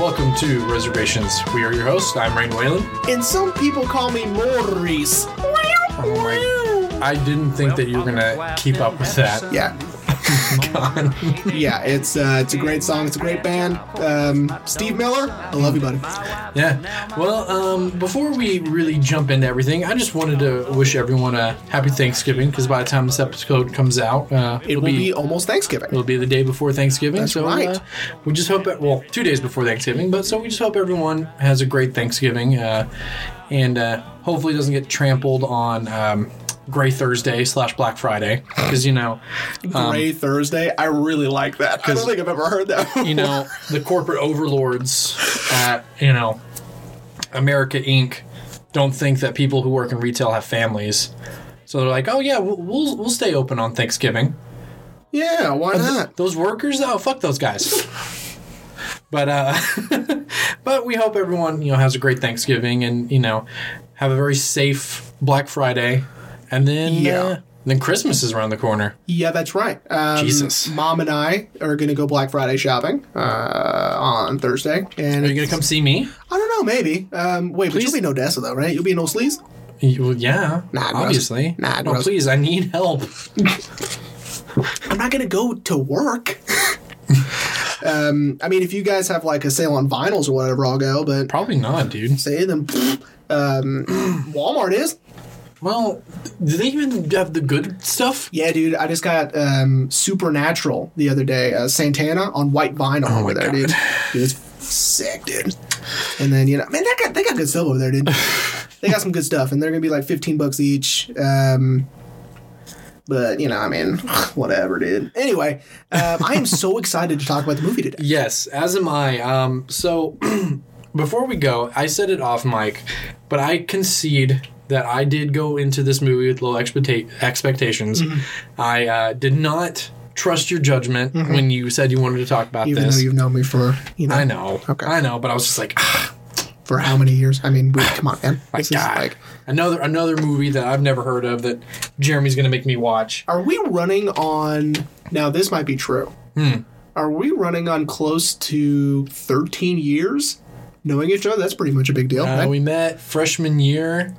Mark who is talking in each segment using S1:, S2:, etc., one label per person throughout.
S1: Hello, everyone. Welcome to Reservations. We are your hosts. I'm Rain Whalen.
S2: And some people call me Maurice.
S1: Oh my! I didn't think that you were gonna keep up with that.
S2: Yeah. yeah, it's uh, it's a great song. It's a great band. Um, Steve Miller, I love you, buddy.
S1: Yeah. Well, um, before we really jump into everything, I just wanted to wish everyone a happy Thanksgiving because by the time this episode comes out, uh,
S2: It will be, almost Thanksgiving.
S1: It'll be the day before Thanksgiving.
S2: That's
S1: so
S2: right.
S1: uh, we just hope, that, well, two days before Thanksgiving, but so we just hope everyone has a great Thanksgiving uh, and uh, hopefully doesn't get trampled on um, Gray Thursday slash Black Friday because, you know, um,
S2: Gray Thursday. I really like that. I don't think I've ever heard that. Before.
S1: you know, the corporate overlords at, you know, America Inc. don't think that people who work in retail have families. So they're like, oh, yeah, we'll, we'll, we'll stay open on Thanksgiving.
S2: yeah, why not?
S1: Those workers, oh fuck those guys. but uh but we hope everyone, you know, has a great Thanksgiving and, you know, have a very safe Black Friday. And then
S2: Yeah.
S1: uh, then Christmas is around the corner.
S2: Yeah, that's right. Um,
S1: Jesus.
S2: Mom and I are going to go Black Friday shopping uh, on Thursday. And
S1: Are you going to come see me?
S2: I don't know, maybe. Um, wait, but you'll be in Odessa, though, right? You'll be in Old Sleaze?
S1: Well, yeah,
S2: Nah,
S1: obviously.
S2: Nah,
S1: no,
S2: gross.
S1: please, I need help.
S2: I'm not going to go to work. um, I mean, if you guys have like a sale on vinyls or whatever, I'll go. But
S1: Probably not, dude.
S2: say them, um, Walmart is.
S1: Well, do they even have the good stuff?
S2: Yeah, dude. I just got um, Supernatural the other day. Uh, Santana on white vinyl over
S1: Oh my
S2: there,
S1: God.
S2: dude. Dude, it's sick, dude. And then you know, man, they got they got good stuff over there, dude. they got some good stuff, and they're gonna be like fifteen bucks each. Um, but you know, I mean, whatever, dude. Anyway, um, I am so excited to talk about the movie today.
S1: Yes, as am I. Um, so before we go, I said it off mic, but I concede that I did go into this movie with low expecta- expectations.
S2: Mm-hmm.
S1: I uh, did not trust your judgment when you said you wanted to talk about
S2: Even
S1: this.
S2: though you've known me for you know,
S1: I know,
S2: Okay.
S1: I know, but I was just like, ah,
S2: for how many years? I mean, we, come on, man.
S1: my
S2: This is like,
S1: another another movie that I've never heard of that Jeremy's going to make me watch.
S2: Are we running on now? This might be true.
S1: Hmm.
S2: Are we running on close to 13 years knowing each other? That's pretty much a big deal,
S1: Uh,
S2: right?
S1: we met freshman year.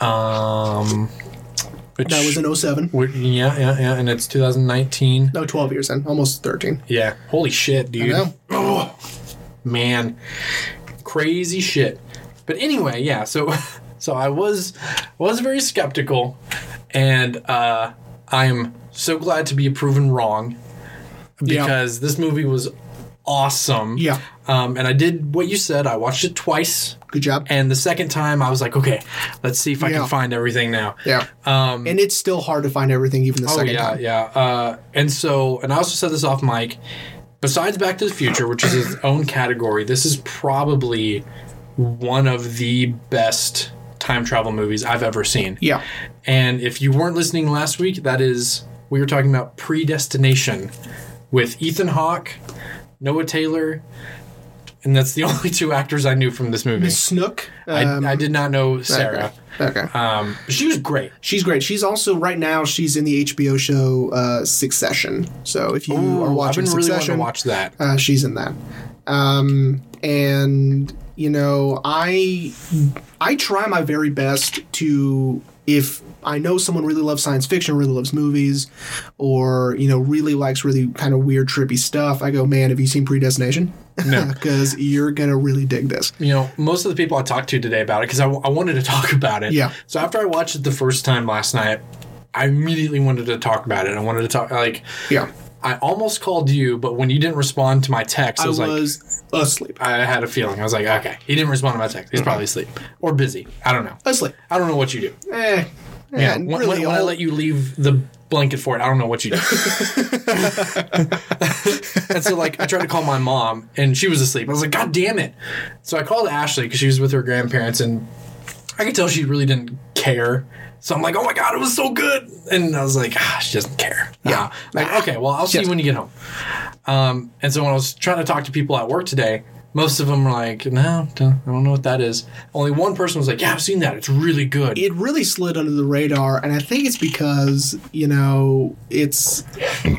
S1: Um, which,
S2: that was in 07.
S1: yeah, yeah, yeah, and it's 2019.
S2: No, 12 years in. Almost 13.
S1: Yeah. Holy shit, dude.
S2: know.
S1: Oh, man. Crazy shit. But anyway, yeah, so so I was was very skeptical and uh I am so glad to be proven wrong
S2: Yeah.
S1: because this movie was awesome.
S2: Yeah.
S1: Um and I did what you said. I watched it twice
S2: Good job.
S1: and the second time I was like, okay, let's see if I
S2: Yeah.
S1: can find everything now.
S2: yeah.
S1: Um
S2: and it's still hard to find everything even the
S1: Oh
S2: second
S1: yeah,
S2: time.
S1: yeah. Uh, and so, and I also said this off mic. Besides Back to the Future, which is its own category, this is probably one of the best time travel movies I've ever seen.
S2: Yeah.
S1: And if you weren't listening last week, that is we were talking about Predestination with Ethan Hawke, Noah Taylor, and that's the only two actors I knew from this movie.
S2: Snook.
S1: I,
S2: um,
S1: I did not know Sarah.
S2: Okay.
S1: Um, she was great.
S2: She's great. She's also right now. She's in the HBO show uh, Succession. So if you are
S1: I've
S2: watching
S1: been really
S2: Succession,
S1: to watch that.
S2: Uh, she's in that. Um, and you know, I I try my very best to if I know someone really loves science fiction, really loves movies, or you know, really likes really kind of weird, trippy stuff. I go, man, have you seen Predestination?
S1: No.
S2: because you're gonna really dig this.
S1: you know, most of the people I talked to today about it, because I, I wanted to talk about it.
S2: Yeah.
S1: So after I watched it the first time last night, I immediately wanted to talk about it. I wanted to talk, like,
S2: Yeah,
S1: I almost called you, but when you didn't respond to my text, I was,
S2: I
S1: was, like,
S2: asleep.
S1: I had a feeling. I was like, okay, he didn't respond to my text. He's probably asleep or busy. I don't know.
S2: Asleep.
S1: I don't know what you do.
S2: Eh.
S1: Yeah. when, when, when I let you leave the blanket for it, I don't know what you do. and so, like, I tried to call my mom, and she was asleep. I was like, God damn it! So I called Ashley because she was with her grandparents, and I could tell she really didn't care. So I'm like, oh my god, it was so good, and I was like, ah, she doesn't care.
S2: Yeah.
S1: Ah. like okay, well, I'll see you when you get home. Um, and so when I was trying to talk to people at work today, Most of them were like, no, don't- I don't know what that is. Only one person was like, yeah, I've seen that. It's really good.
S2: it really slid under the radar, and I think it's because you know it's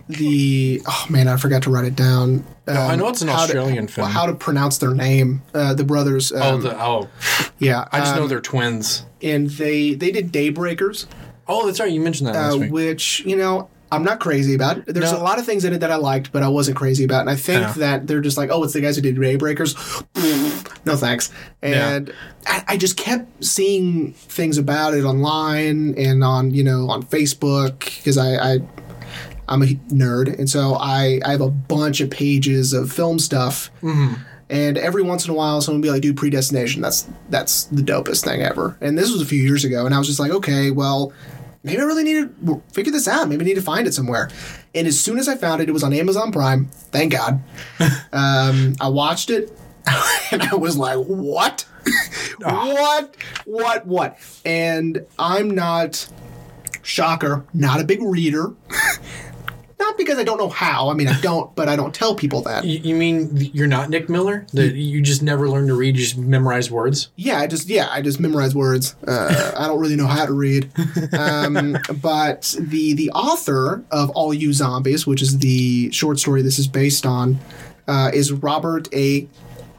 S2: the oh man, I forgot to write it down. Um,
S1: I know it's an
S2: to-
S1: Australian film.
S2: How to pronounce their name? Uh, the brothers. Um,
S1: oh, the, oh,
S2: yeah.
S1: I just know
S2: um,
S1: they're twins.
S2: and they they did Daybreakers,
S1: Oh, that's right. You mentioned that last
S2: uh, which you know I'm not crazy about. There's
S1: No.
S2: a lot of things in it that I liked, but I wasn't crazy about. And I think
S1: Yeah.
S2: that they're just like, oh, it's the guys who did Daybreakers. no thanks. And I, I just kept seeing things about it online and on you know on Facebook because I. I I'm a nerd, and so I, I have a bunch of pages of film stuff. Mm-hmm. And every once in a while, someone will be like, "Dude, Predestination, that's that's the dopest thing ever." And this was a few years ago, and I was just like, "Okay, well, maybe I really need to figure this out. Maybe I need to find it somewhere." And as soon as I found it, it was on Amazon Prime. Thank God. um, I watched it, and I was like, "What? what? What? What?" And I'm not shocker, not a big reader. Not because I don't know how. I mean, I don't, but I don't tell people that.
S1: You, you mean you're not Nick Miller? That you just never learned to read, you just memorize words?
S2: Yeah, I just yeah, I just memorize words. Uh, I don't really know how to read. Um, but the the author of All You Zombies, which is the short story this is based on, uh, is Robert A.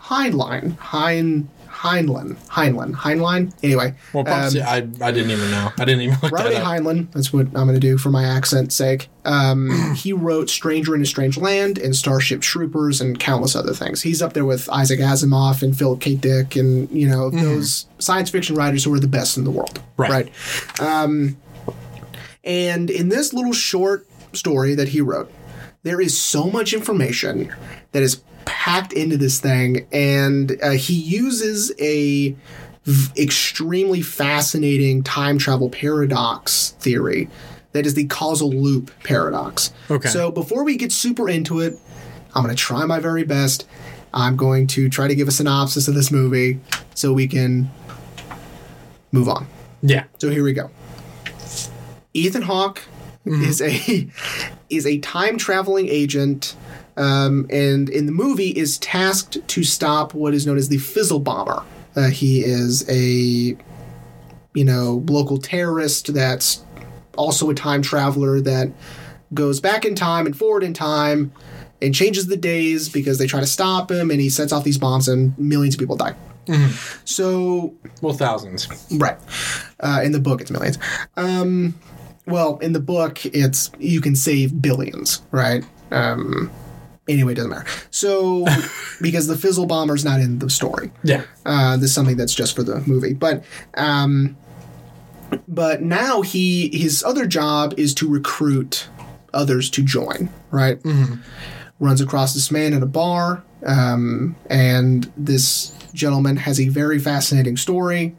S2: Heinlein. Hein Heinlein. Heinlein. Heinlein. Anyway,
S1: Well, probably, I, I didn't even know. I didn't even look
S2: Robert
S1: that.
S2: Heinlein. That's what I'm going to do for my accent's sake. Um, he wrote Stranger in a Strange Land and Starship Troopers and countless other things. He's up there with Isaac Asimov and Philip K. Dick and you know those science fiction writers who are the best in the world.
S1: Right.
S2: Um, and in this little short story that he wrote, there is so much information that is packed into this thing, and uh, he uses a v- extremely fascinating time travel paradox theory that is the causal loop paradox.
S1: Okay.
S2: So before we get super into it, I'm going to try my very best. I'm going to try to give a synopsis of this movie so we can move on.
S1: Yeah.
S2: So here we go. Ethan Hawke is a is a time traveling agent, um, and in the movie is tasked to stop what is known as the Fizzle Bomber. Uh, he is a you know local terrorist that's also a time traveler that goes back in time and forward in time and changes the days because they try to stop him and he sets off these bombs and millions of people die. So
S1: Well, thousands.
S2: Right. Uh, in the book, it's millions. Um, well, in the book, it's you can save billions, right? Um, anyway, it doesn't matter. So, because the Fizzle Bomber's not in the story,
S1: Yeah.
S2: uh, this is something that's just for the movie. But, um, but now he his other job is to recruit others to join, right? Runs across this man at a bar, um, and this gentleman has a very fascinating story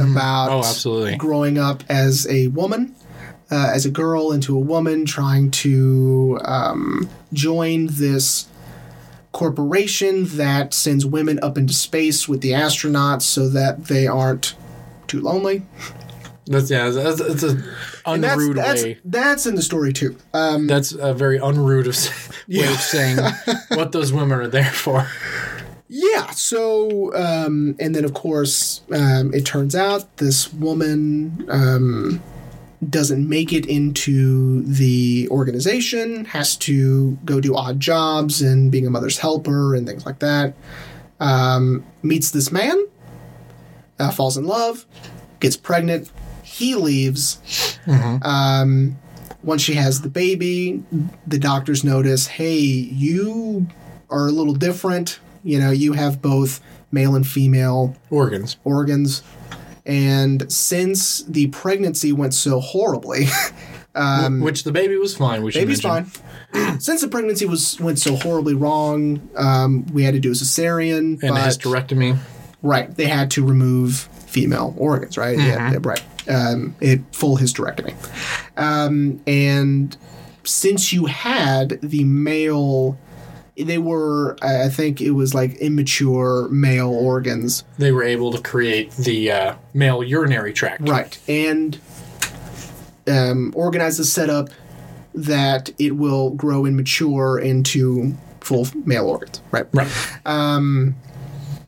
S2: about
S1: Oh, absolutely.
S2: growing up as a woman, uh, as a girl into a woman, trying to um, join this corporation that sends women up into space with the astronauts so that they aren't too lonely.
S1: That's yeah. That's, that's a
S2: that's,
S1: unrude
S2: that's,
S1: way.
S2: that's in the story too. Um,
S1: That's a very unrude of, way of saying what those women are there for.
S2: Yeah. So, um, and then of course, um, it turns out this woman um, doesn't make it into the organization, has to go do odd jobs and being a mother's helper and things like that. Um, meets this man, uh, falls in love, gets pregnant. He leaves. Um, once she has the baby, the doctors notice, hey, you are a little different. You know, you have both male and female
S1: Organs.
S2: organs. And since the pregnancy went so horribly,
S1: Which the baby was fine. We
S2: Um, baby's
S1: mention.
S2: fine. since the pregnancy was went so horribly wrong, um, we had to do a cesarean.
S1: And a hysterectomy.
S2: right, they had to remove female organs. Right, yeah, right. Um, it full hysterectomy. Um, and since you had the male, they were I think it was like immature male organs.
S1: They were able to create the uh, male urinary tract.
S2: Right. And um, organize the setup that it will grow and mature into full male organs. Right.
S1: Right.
S2: Um,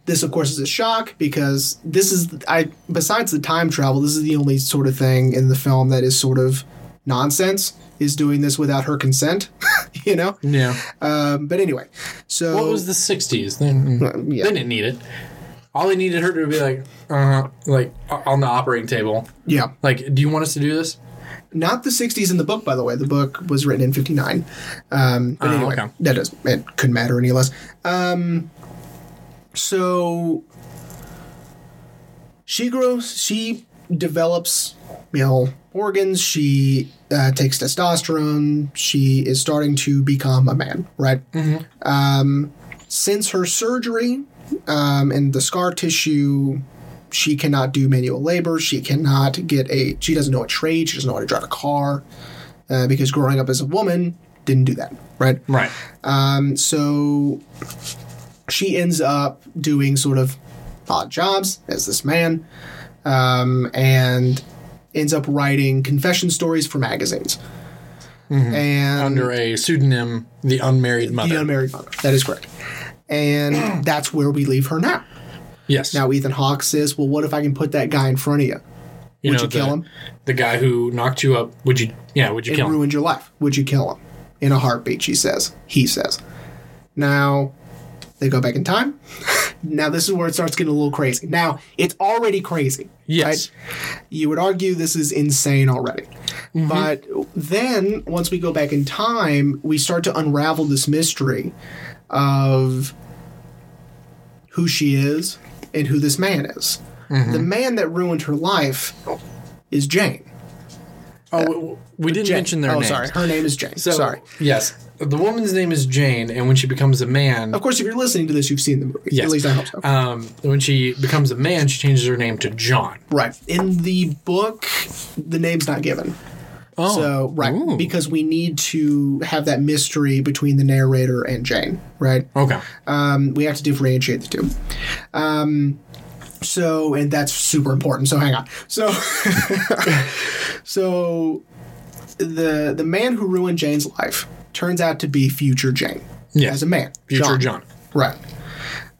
S2: this, of course, is a shock because this is I. Besides the time travel, this is the only sort of thing in the film that is sort of nonsense. Is doing this without her consent, you know.
S1: Yeah.
S2: Um, but anyway, so
S1: What was the '60s? They,
S2: yeah.
S1: they didn't need it. All they needed her to be like, uh, like on the operating table.
S2: yeah,
S1: Like, do you want us to do this?
S2: not the '60s in the book, by the way. The book was written in '59. Um, but
S1: Oh,
S2: anyway,
S1: okay.
S2: that does it couldn't matter any less. Um, so she grows. She develops male organs. She uh, takes testosterone. She is starting to become a man. Right. Um, since her surgery um, and the scar tissue she cannot do manual labor. She cannot get a. She doesn't know a trade. She doesn't know how to drive a car uh, because growing up as a woman didn't do that. Right.
S1: Right.
S2: Um, so she ends up doing sort of odd jobs as this man, um, and ends up writing confession stories for magazines. Mm-hmm. And
S1: Under a pseudonym, the unmarried mother.
S2: the unmarried mother. That is correct. And that's where we leave her now.
S1: yes.
S2: Now Ethan Hawke says, "Well, what if I can put that guy in front of you?
S1: you
S2: would
S1: know,
S2: you kill
S1: the,
S2: him?
S1: The guy who knocked you up. Would you? Yeah. Would you
S2: It
S1: kill him?
S2: ruined your life. Would you kill him? In a heartbeat, she says. He says. Now, they go back in time. now, this is where it starts getting a little crazy. Now, it's already crazy.
S1: Yes.
S2: You would argue this is insane already.
S1: Mm-hmm.
S2: But then, once we go back in time, we start to unravel this mystery of who she is and who this man is.
S1: Mm-hmm.
S2: The man that ruined her life is Jane.
S1: Oh, we, we didn't
S2: Jane.
S1: mention their
S2: oh,
S1: names.
S2: sorry. Her name is Jane.
S1: So,
S2: sorry.
S1: Yes. The woman's name is Jane, and when she becomes a man,
S2: Of course, if you're listening to this, you've seen the movie.
S1: Yes.
S2: At least I hope so.
S1: um, when she becomes a man, she changes her name to John.
S2: right. In the book, the name's not given.
S1: Oh.
S2: So, right.
S1: Ooh.
S2: Because we need to have that mystery between the narrator and Jane, right?
S1: Okay.
S2: Um, we have to differentiate the two. Um, so, and that's super important. So, hang on. So, so the the man who ruined Jane's life turns out to be future Jane
S1: Yes.
S2: as a man.
S1: Future John.
S2: Right.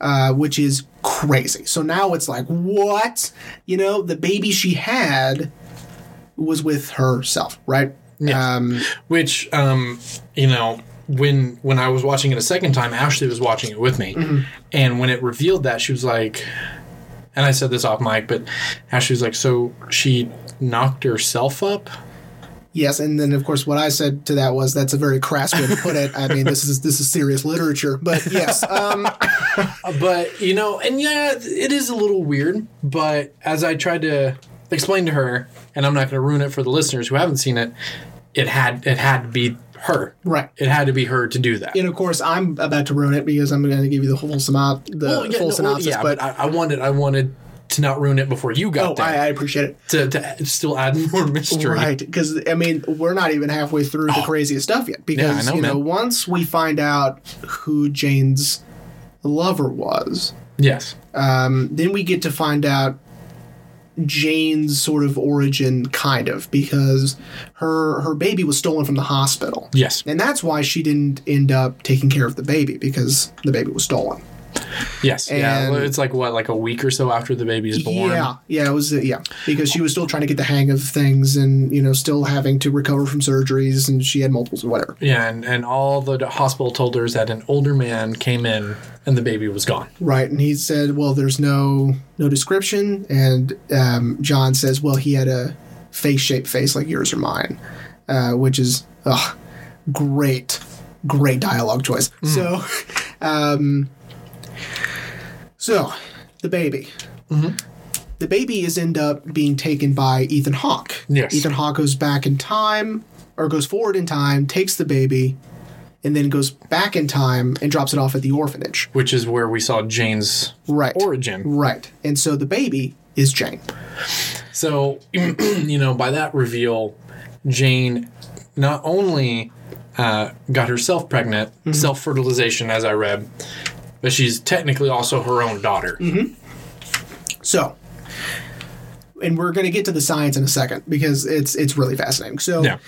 S2: Uh, which is crazy. So now it's like, what? You know, the baby she had was with herself, right?
S1: Yes.
S2: Um,
S1: Which, um, you know, when when I was watching it a second time, Ashley was watching it with me,
S2: Mm-hmm.
S1: and when it revealed that, she was like, and I said this off mic, but Ashley was like, so she knocked herself up.
S2: Yes, and then of course what I said to that was that's a very crass way to put it. I mean, this is this is serious literature, but yes, um,
S1: But you know, and yeah, it is a little weird. But as I tried to explain to her, and I'm not going to ruin it for the listeners who haven't seen it, it had it had to be her.
S2: right.
S1: It had to be her to do that.
S2: And of course, I'm about to ruin it because I'm going to give you the whole the
S1: Well, yeah,
S2: full
S1: no,
S2: synopsis.
S1: yeah,
S2: but,
S1: but I, I wanted I wanted to not ruin it before you got
S2: oh,
S1: there
S2: I, I appreciate it.
S1: to, to still add more mystery.
S2: Right, because I mean, we're not even halfway through the craziest stuff yet. Because
S1: know,
S2: you know, once we find out who Jane's lover was,
S1: Yes.
S2: um, then we get to find out Jane's sort of origin, kind of, because her her baby was stolen from the hospital,
S1: Yes.
S2: and that's why she didn't end up taking care of the baby because the baby was stolen.
S1: Yes. yeah. It's like what, like a week or so after the baby's born.
S2: Yeah, yeah, it was uh, yeah because she was still trying to get the hang of things and you know still having to recover from surgeries and she had multiples or whatever.
S1: Yeah, and, and all the hospital told her is that an older man came in and the baby was gone.
S2: Right, and he said, "Well, there's no no description," and um, John says, "Well, he had a face shaped face like yours or mine," uh, which is ugh, great, great dialogue choice. So, um, so the baby. The baby is end up being taken by Ethan Hawke.
S1: Yes.
S2: Ethan Hawke goes back in time, or goes forward in time, takes the baby, and then goes back in time and drops it off at the orphanage.
S1: Which is where we saw Jane's
S2: Right.
S1: origin.
S2: Right. And so the baby is Jane.
S1: So, you know, by that reveal, Jane not only uh, got herself pregnant, self fertilization, as I read, but she's technically also her own daughter.
S2: So, and we're going to get to the science in a second because it's it's really fascinating. So
S1: Yeah.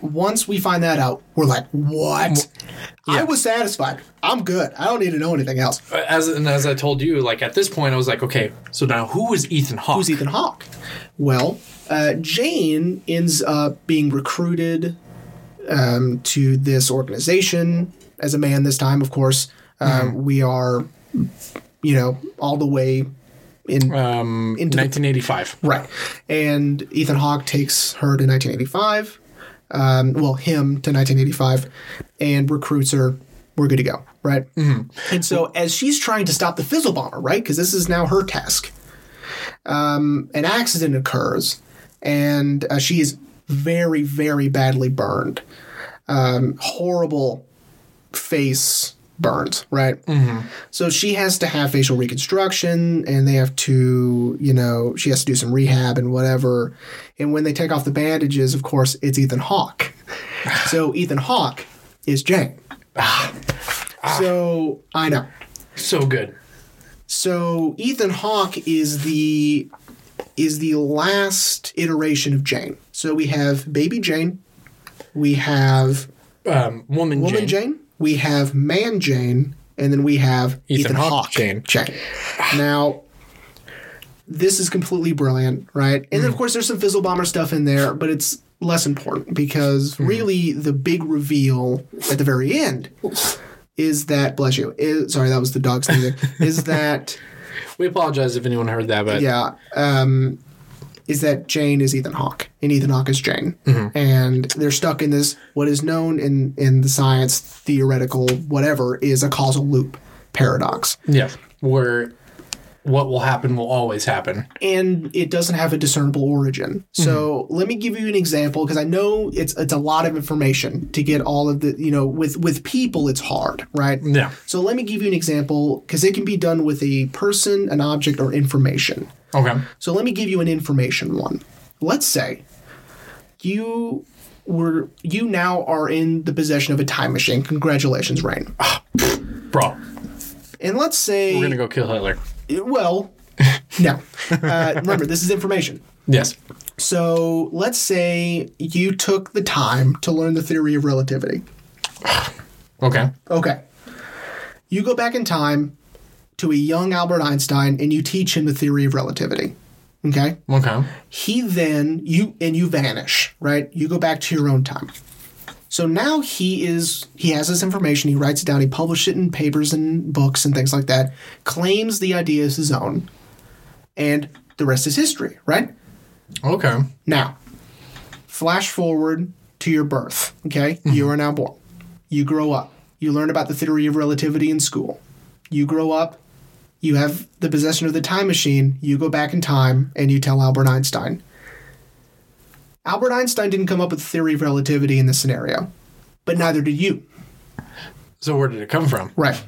S2: once we find that out, we're like, what? I was satisfied. I'm good. I don't need to know anything else.
S1: As and as I told you, like at this point, I was like, okay, so now who is Ethan Hawke?
S2: Who's Ethan Hawke? Well, uh, Jane ends up being recruited um, to this organization as a man this time, of course. Um, We are, you know, all the way in
S1: Um,
S2: Into the-
S1: 1985.
S2: Right. And Ethan Hawke takes her to 1985. Um, well, him to 1985 and recruits her. We're good to go. Right. Mm-hmm. And so, as she's trying to stop the fizzle bomber, right? Because this is now her task, um, an accident occurs and uh, she is very, very badly burned. Um, horrible face burns, right? So she has to have facial reconstruction and they have to, you know, she has to do some rehab and whatever. And when they take off the bandages, of course, it's Ethan Hawke. so Ethan Hawke is Jane. so I know.
S1: So good.
S2: So Ethan Hawke is the is the last iteration of Jane. So we have baby Jane, we have
S1: Um, woman,
S2: woman
S1: Jane.
S2: Jane, we have man Jane, and then we have
S1: Ethan
S2: Ethan,
S1: Hawke Jane.
S2: Jane. Now, this is completely brilliant, right? And then of course there's some Fizzle Bomber stuff in there, but it's less important because really the big reveal at the very end is that bless you. Is, sorry, that was the dog sneezing. is that
S1: We apologize if anyone heard that, but
S2: yeah, um, is that Jane is Ethan Hawke and Ethan Hawke is Jane, mm-hmm. and they're stuck in this what is known in in the science theoretical whatever is a causal loop paradox,
S1: yeah, where what will happen will always happen.
S2: and it doesn't have a discernible origin. So mm-hmm. let me give you an example because I know it's it's a lot of information to get all of the you know with with people it's hard, right?
S1: Yeah.
S2: So let me give you an example because it can be done with a person, an object, or information.
S1: Okay.
S2: So let me give you an information one. Let's say you were you now are in the possession of a time machine. Congratulations, Rain.
S1: Bro,
S2: And let's say
S1: we're gonna go kill Hitler.
S2: well, no. Uh, remember, this is information.
S1: Yes.
S2: So let's say you took the time to learn the theory of relativity.
S1: Okay.
S2: Okay. You go back in time to a young Albert Einstein and you teach him the theory of relativity. Okay?
S1: Okay.
S2: he then you and you vanish right you go back to your own time so now he is he has this information he writes it down he publishes it in papers and books and things like that claims the idea is his own and the rest is history right
S1: Okay.
S2: now flash forward to your birth okay mm-hmm. you are now born you grow up you learn about the theory of relativity in school you grow up you have the possession of the time machine, you go back in time and you tell Albert Einstein. Albert Einstein didn't come up with the theory of relativity in this scenario, but neither did you.
S1: So where did it come from?
S2: Right.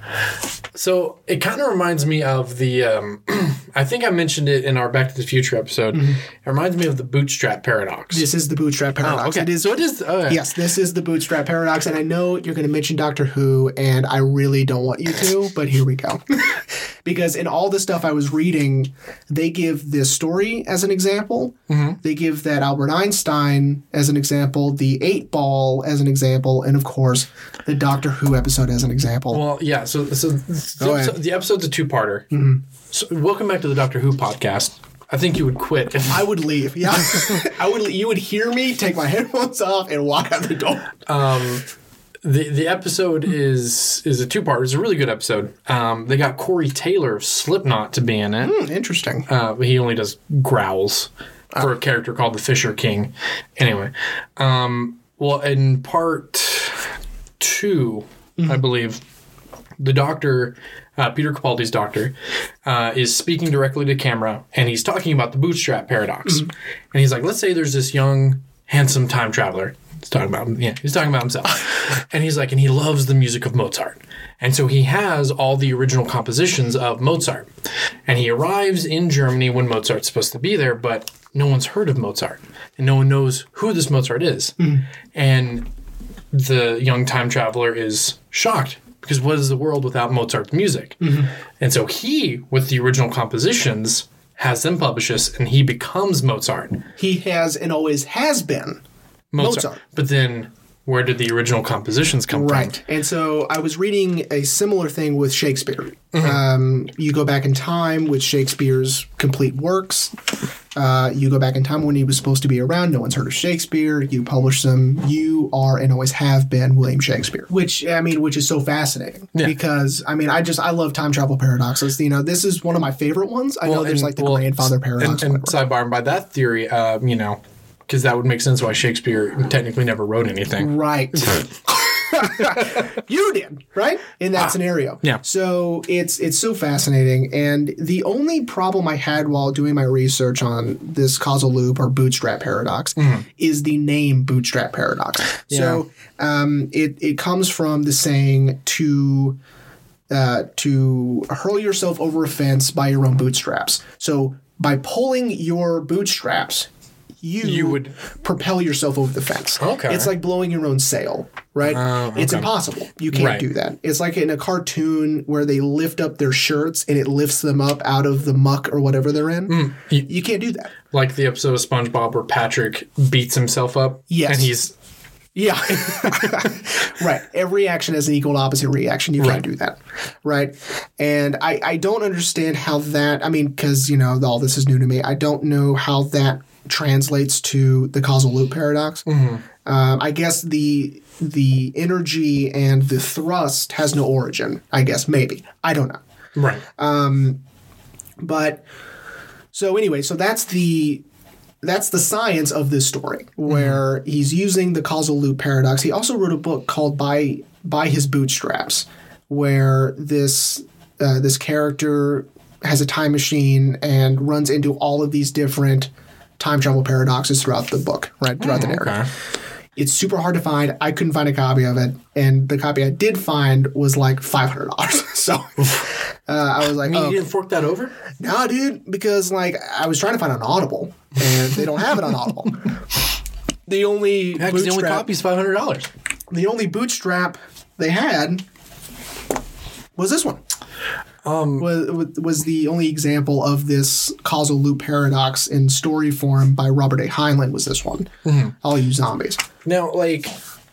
S1: So it kind of reminds me of the. Um, I think I mentioned it in our Back to the Future episode. It reminds me of the bootstrap paradox.
S2: This is the bootstrap paradox.
S1: Oh, okay.
S2: It is
S1: so it is.
S2: Yes, this is the bootstrap paradox, and I know you're going to mention Doctor Who, and I really don't want you to, but here we go. because in all the stuff I was reading, they give this story as an example. Mm-hmm. They give that Albert Einstein as an example, the eight ball as an example, and of course, the Doctor Who episode as an example.
S1: Well, yeah. So, so the,
S2: Go
S1: episode, the episode's a two-parter. Mm-hmm. So, welcome back to the Doctor Who podcast. I think you would quit if
S2: I would leave. Yeah, I would. You would hear me take my headphones off and walk out the door.
S1: Um, the the episode is is a two-part. It's a really good episode. Um, they got Corey Taylor of Slipknot to be in it.
S2: Hmm, interesting.
S1: Uh, he only does growls for a character called the Fisher King. Anyway, um, well, in part 2 I believe, the doctor, uh, Peter Capaldi's doctor, uh, is speaking directly to camera, and he's talking about the bootstrap paradox. And he's like, let's say there's this young, handsome time traveler. He's talking about yeah, he's talking about himself, and he's like, and he loves the music of Mozart. And so he has all the original compositions of Mozart. And he arrives in Germany when Mozart's supposed to be there, but no one's heard of Mozart. And no one knows who this Mozart is. Hmm. And the young time traveler is shocked because what is the world without Mozart's music? Hmm. And so he, with the original compositions, has them publish this, and he becomes Mozart.
S2: He has and always has been
S1: Mozart.
S2: Mozart.
S1: But then, where did the original compositions come from?
S2: Right. And so I was reading a similar thing with Shakespeare.
S1: Mm-hmm.
S2: Um, you go back in time with Shakespeare's complete works. Uh, you go back in time when he was supposed to be around. No one's heard of Shakespeare. You publish them. You are and always have been William Shakespeare. Which I mean, which is so fascinating
S1: Yeah.
S2: because I mean, I just I love time travel paradoxes. You know, this is one of my favorite ones. I know there's
S1: and-
S2: like the
S1: well,
S2: grandfather paradox.
S1: And, and sidebar, by that theory, uh, you know, because that would make sense why Shakespeare technically never wrote anything.
S2: Right. you did, right? In that scenario.
S1: Ah, yeah.
S2: So it's it's so fascinating. And the only problem I had while doing my research on this causal loop or bootstrap paradox
S1: Mm-hmm.
S2: is the name bootstrap paradox. So um, it, it comes from the saying to uh, to hurl yourself over a fence by your own bootstraps. So by pulling your bootstraps, you,
S1: You would-
S2: propel yourself over the fence.
S1: Okay.
S2: It's like blowing your own sail, right?
S1: Oh,
S2: It's impossible. You can't
S1: Right.
S2: do that. It's like in a cartoon where they lift up their shirts and it lifts them up out of the muck or whatever they're in.
S1: Mm.
S2: You, you can't do that.
S1: Like the episode of SpongeBob where Patrick beats himself up.
S2: Yes.
S1: And he's
S2: Yeah. right. Every action has an equal and opposite reaction. You can't
S1: Right.
S2: do that. Right. And I, I don't understand how that, I mean, because, you know, all this is new to me. I don't know how that translates to the causal loop paradox. Um, I guess the the energy and the thrust has no origin. I guess maybe I don't know.
S1: right.
S2: But so anyway, so that's the that's the science of this story where he's using the causal loop paradox. He also wrote a book called by by his bootstraps where this uh, this character has a time machine and runs into all of these different time travel paradoxes throughout the book, right? Throughout the narrative.
S1: okay.
S2: It's super hard to find. I couldn't find a copy of it, and the copy I did find was like five hundred dollars. so uh, I was like,
S1: I mean,
S2: oh,
S1: you didn't fork that over?
S2: no, dude, because like I was trying to find an Audible, and they don't have it on Audible. The only
S1: Yeah, the only
S2: bootstrap,
S1: copy's five hundred dollars.
S2: the only bootstrap they had was this one. Um, was, was the only example of this causal loop paradox in story form by Robert A. Heinlein was this one.
S1: Mm-hmm.
S2: All you zombies.
S1: Now, like,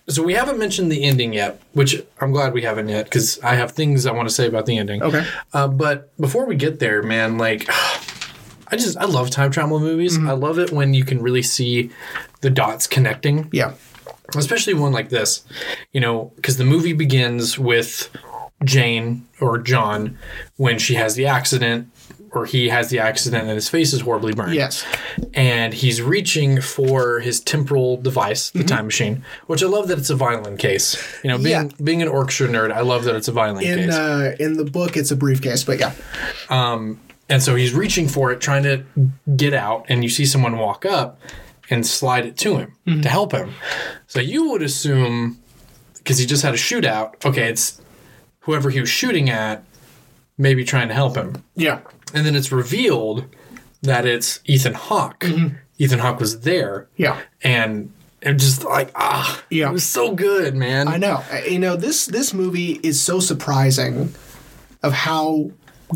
S1: so we haven't mentioned the ending yet, which I'm glad we haven't yet because I have things I want to say about the ending.
S2: Okay.
S1: Uh, but before we get there, man, like, I just I love time travel movies. I love it when you can really see the dots connecting.
S2: Yeah.
S1: especially one like this, you know, because the movie begins with Jane or John when she has the accident or he has the accident and his face is horribly burned.
S2: Yes.
S1: And he's reaching for his temporal device, the time machine, which I love that it's a violin case. You know, being
S2: Yeah.
S1: being an orchestra nerd, I love that it's a violin
S2: In
S1: case.
S2: uh, in the book, it's a briefcase, but yeah.
S1: and so he's reaching for it, trying to get out, and you see someone walk up and slide it to him
S2: Mm-hmm.
S1: to help him. So you would assume, because he just had a shootout, okay, it's whoever he was shooting at, maybe trying to help him.
S2: Yeah.
S1: And then it's revealed that it's Ethan Hawke.
S2: Mm-hmm.
S1: Ethan Hawke was there,
S2: Yeah.
S1: and it just like ah,
S2: Yeah.
S1: it was so good, man.
S2: I know. Uh, You know, this this movie is so surprising of how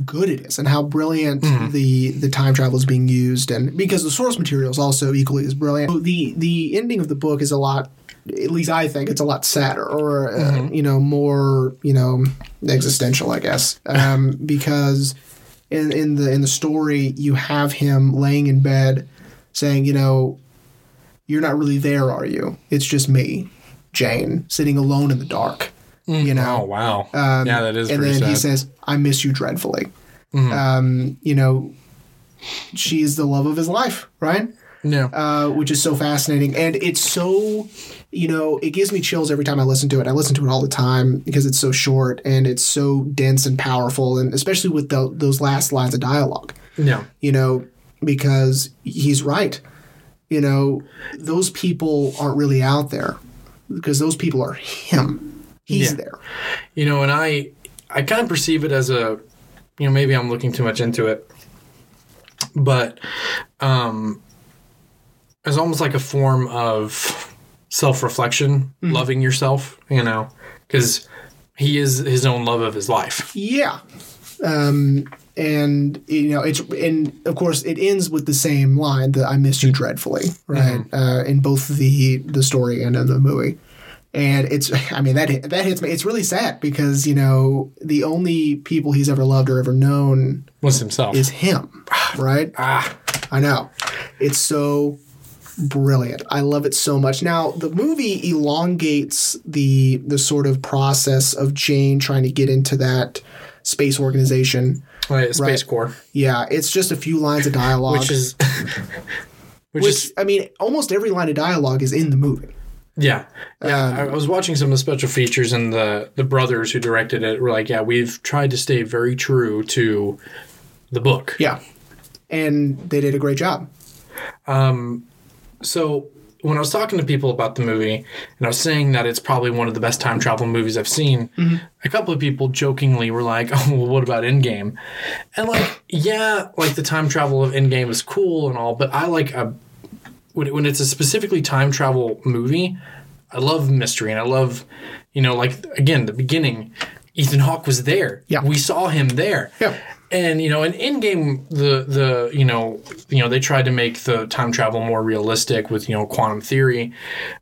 S2: good it is and how brilliant the the time travel is being used and because the source material is also equally as brilliant. The the ending of the book is a lot at least I think it's a lot sadder or uh, you know more, you know, existential, I guess. Um, because in in the in the story you have him laying in bed saying, you know, you're not really there, are you? It's just me, Jane, sitting alone in the dark. You know,
S1: Oh wow, yeah, that is
S2: and
S1: pretty
S2: then he says, "I miss you dreadfully."
S1: Mm-hmm.
S2: Um, you know, she's the love of his life, right?
S1: Yeah,
S2: Uh, which is so fascinating, and it's so, you know, it gives me chills every time I listen to it. I listen to it all the time because it's so short and it's so dense and powerful, and especially with the, those last lines of dialogue
S1: yeah.
S2: you know, because he's right. You know, those people aren't really out there because those people are him. He's
S1: Yeah.
S2: there.
S1: You know, and I I kind of perceive it as a you know, maybe I'm looking too much into it. But um as almost like a form of self-reflection, loving yourself, you know, cuz he is his own love of his life.
S2: Yeah. Um, and you know it's and of course it ends with the same line that I miss you dreadfully, right? Uh, in both the the story and in the movie. And it's, I mean, that that hits me. It's really sad because you know the only people he's ever loved or ever known
S1: Was himself.
S2: is him, right?
S1: ah,
S2: I know. It's so brilliant. I love it so much. Now, the movie elongates the the sort of process of Jane trying to get into that space organization.
S1: right, Space
S2: Right.
S1: Corps,
S2: Yeah, it's just a few lines of dialogue.
S1: which is, which,
S2: which
S1: is
S2: I mean, almost every line of dialogue is in the movie.
S1: yeah, yeah.
S2: Um,
S1: I, was watching some of the special features, and the the brothers who directed it were like, "Yeah, we've tried to stay very true to the book."
S2: Yeah. And they did a great job.
S1: So when I was talking to people about the movie, and I was saying that it's probably one of the best time travel movies I've seen, mm-hmm. a couple of people jokingly were like, "Oh, well, what about Endgame?" And like, yeah, like the time travel of Endgame is cool and all, but I like a when, when it's a specifically time travel movie, I love mystery and I love, you know, like again the beginning. Ethan Hawke was there.
S2: Yeah.
S1: we saw him there.
S2: Yeah.
S1: And you know, Endgame, the the you know you know they tried to make the time travel more realistic with you know quantum theory,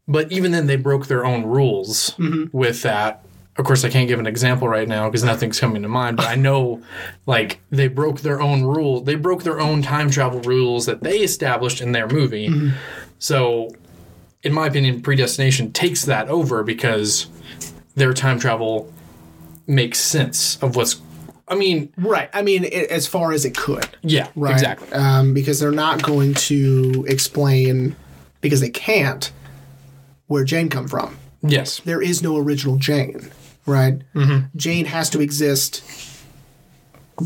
S1: but even then they broke their own rules mm-hmm. with that. Of course, I can't give an example right now because nothing's coming to mind. But I know, like they broke their own rule. They broke their own time travel rules that they established in their movie. Mm-hmm. So, in my opinion, Predestination takes that over because their time travel makes sense of what's. I mean,
S2: Right. I mean, it, as far as it could.
S1: yeah,
S2: Right.
S1: exactly.
S2: Um, because they're not going to explain, because they can't, where Jane come from.
S1: Yes.
S2: there is no original Jane, right?
S1: Mm-hmm.
S2: Jane has to exist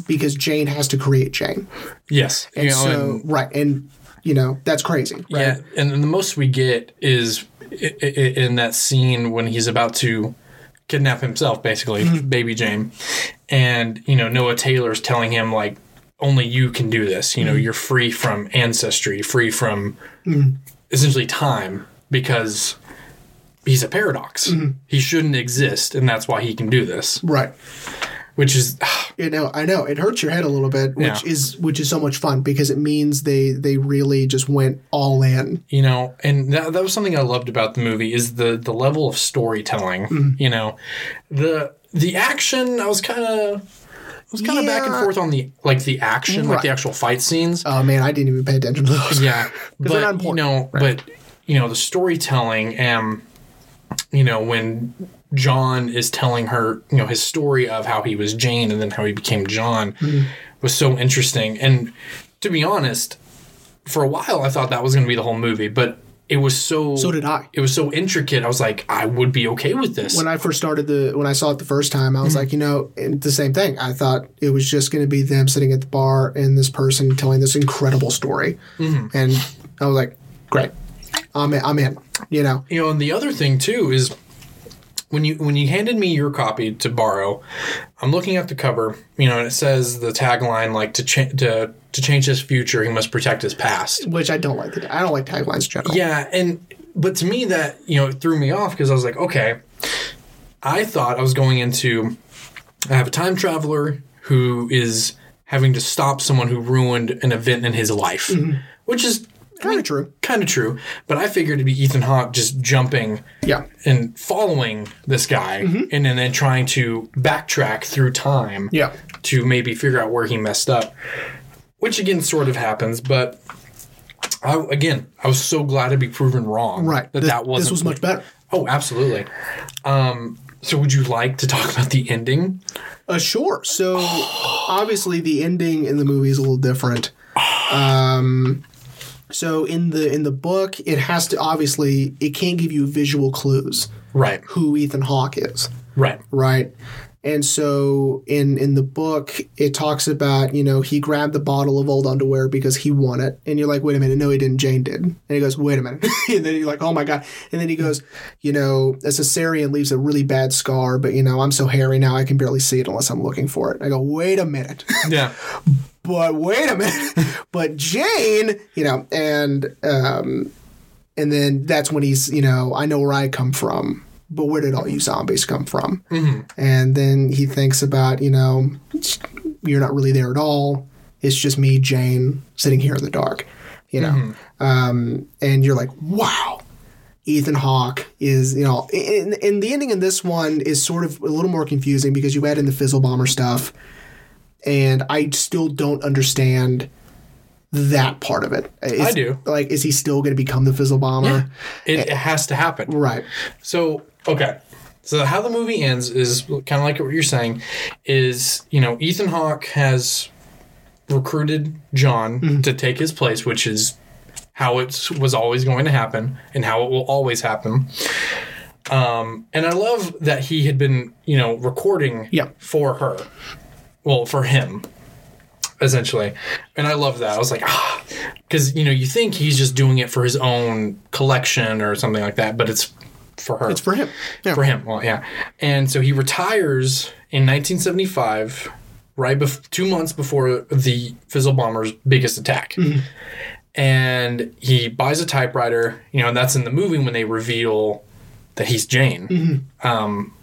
S2: because Jane has to create Jane.
S1: Yes.
S2: And
S1: You know,
S2: so,
S1: and-
S2: right. And, you know, that's crazy, right?
S1: Yeah, and the most we get is in that scene when he's about to kidnap himself, basically,
S2: Mm-hmm.
S1: baby Jane, and you know Noah Taylor's telling him like, only you can do this. You know,
S2: Mm-hmm.
S1: you're free from ancestry, free from
S2: Mm-hmm.
S1: essentially time, because he's a paradox.
S2: Mm-hmm.
S1: He shouldn't exist, and that's why he can do this.
S2: Right.
S1: Which is
S2: You know, I know it hurts your head a little bit, which
S1: Yeah.
S2: is which is so much fun because it means they they really just went all in.
S1: you know and that, that was something i loved about the movie is the the level of storytelling
S2: Mm-hmm.
S1: you know the the action i was kind of I was kind of back and forth on the like the action like the actual fight scenes
S2: Oh man, I didn't even pay attention to those.
S1: yeah but you know but you know the storytelling um you know when john is telling her you know his story of how he was jane and then how he became john
S2: Mm-hmm.
S1: was so interesting and to be honest for a while i thought that was going to be the whole movie but it was so
S2: So did I.
S1: it was so intricate i was like i would be okay with this
S2: When I first started the when I saw it the first time, I was like, you know, the same thing. I thought it was just going to be them sitting at the bar and this person telling this incredible story, and I was like, great, I'm in, I'm in. You know,
S1: you know and the other thing too is when you when you handed me your copy to borrow i'm looking at the cover you know and it says the tagline like to cha- to to change his future he must protect his past
S2: which I don't like. The, I don't like taglines in general.
S1: yeah and but to me that you know it threw me off because i was like okay i thought i was going into i have a time traveler who is having to stop someone who ruined an event in his life mm-hmm. which is
S2: kind of true.
S1: kind of true but i figured it'd be ethan hawke just jumping
S2: Yeah,
S1: and following this guy and then, then trying to backtrack through time
S2: yeah,
S1: to maybe figure out where he messed up which again sort of happens but I, again i was so glad to be proven wrong
S2: right.
S1: that
S2: This-
S1: that wasn't
S2: this was much better.
S1: oh absolutely um, so would you like to talk about the ending
S2: Uh, sure. So obviously the ending in the movie is a little different. Um, so in the in the book, it has to obviously it can't give you visual clues
S1: right.
S2: who Ethan Hawke is,
S1: right.
S2: Right? And so in in the book, it talks about you know he grabbed the bottle of old underwear because he won it, and you're like, wait a minute, no, he didn't. Jane did, and he goes, wait a minute, and then you're like, oh my god, and then he goes, you know, a cesarean leaves a really bad scar, but you know I'm so hairy now I can barely see it unless I'm looking for it. I go, wait a minute,
S1: yeah
S2: but wait a minute, but Jane, you know, and um, and then that's when he's, you know, I know where I come from, but where did all you zombies come from? Mm-hmm. And then he thinks about, you know, you're not really there at all. It's just me, Jane, sitting here in the dark. You know, um, and you're like, wow. Ethan Hawke is, you know, and, and the ending in this one is sort of a little more confusing because you add in the Fizzle Bomber stuff, and I still don't understand that part of it. Is,
S1: I do.
S2: Like, is he still going to become the Fizzle Bomber?
S1: It, it has to happen.
S2: Right.
S1: So okay. So how the movie ends is kind of like what you're saying, is you know Ethan Hawke has recruited John to take his place, which is how it was always going to happen and how it will always happen. Um, and I love that he had been you know recording
S2: Yeah.
S1: for her, well for him, essentially. And I love that. I was like ah, because you know you think he's just doing it for his own collection or something like that, but it's for her
S2: It's for him. Yeah.
S1: for him. Well, yeah. And so he retires in 1975, right bef- two months before the Fizzle Bomber's biggest attack. And he buys a typewriter, you know, and that's in the movie when they reveal that he's Jane. Um,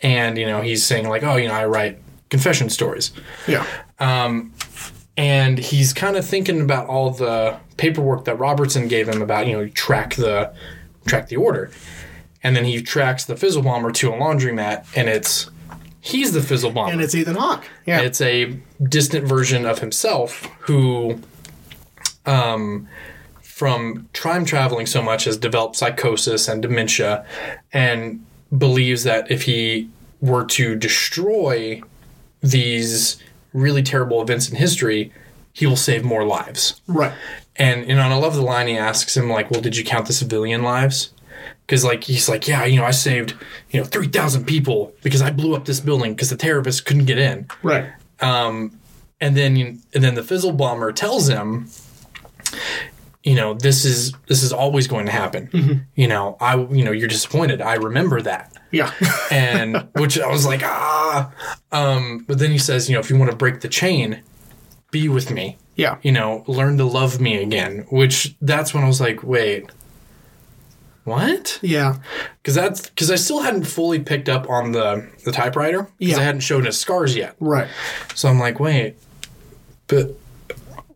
S1: and, you know, he's saying, like, oh, you know, I write confession stories
S2: Yeah.
S1: and he's kind of thinking about all the paperwork that Robertson gave him about you know track the track the order, and then he tracks the fizzle bomber to a laundromat, and it's he's the fizzle bomber.
S2: And it's Ethan Hawke. Yeah.
S1: It's a distant version of himself who, um, from time traveling so much, has developed psychosis and dementia, and believes that if he were to destroy these really terrible events in history, he will save more lives.
S2: right.
S1: And you know, and I love the line he asks him, like, "Well, did you count the civilian lives?" Because like he's like, "Yeah, you know, I saved you know three thousand people because I blew up this building because the terrorists couldn't get in."
S2: Right.
S1: Um, and then and then the fizzle bomber tells him you know this is this is always going to happen you know i you know you're disappointed i remember that
S2: Yeah.
S1: and which i was like ah um but then he says you know if you want to break the chain be with me
S2: yeah.
S1: you know learn to love me again which that's when i was like wait what
S2: Yeah.
S1: because that's because i still hadn't fully picked up on the the typewriter because
S2: Yeah.
S1: i hadn't shown his scars yet
S2: Right.
S1: so i'm like wait but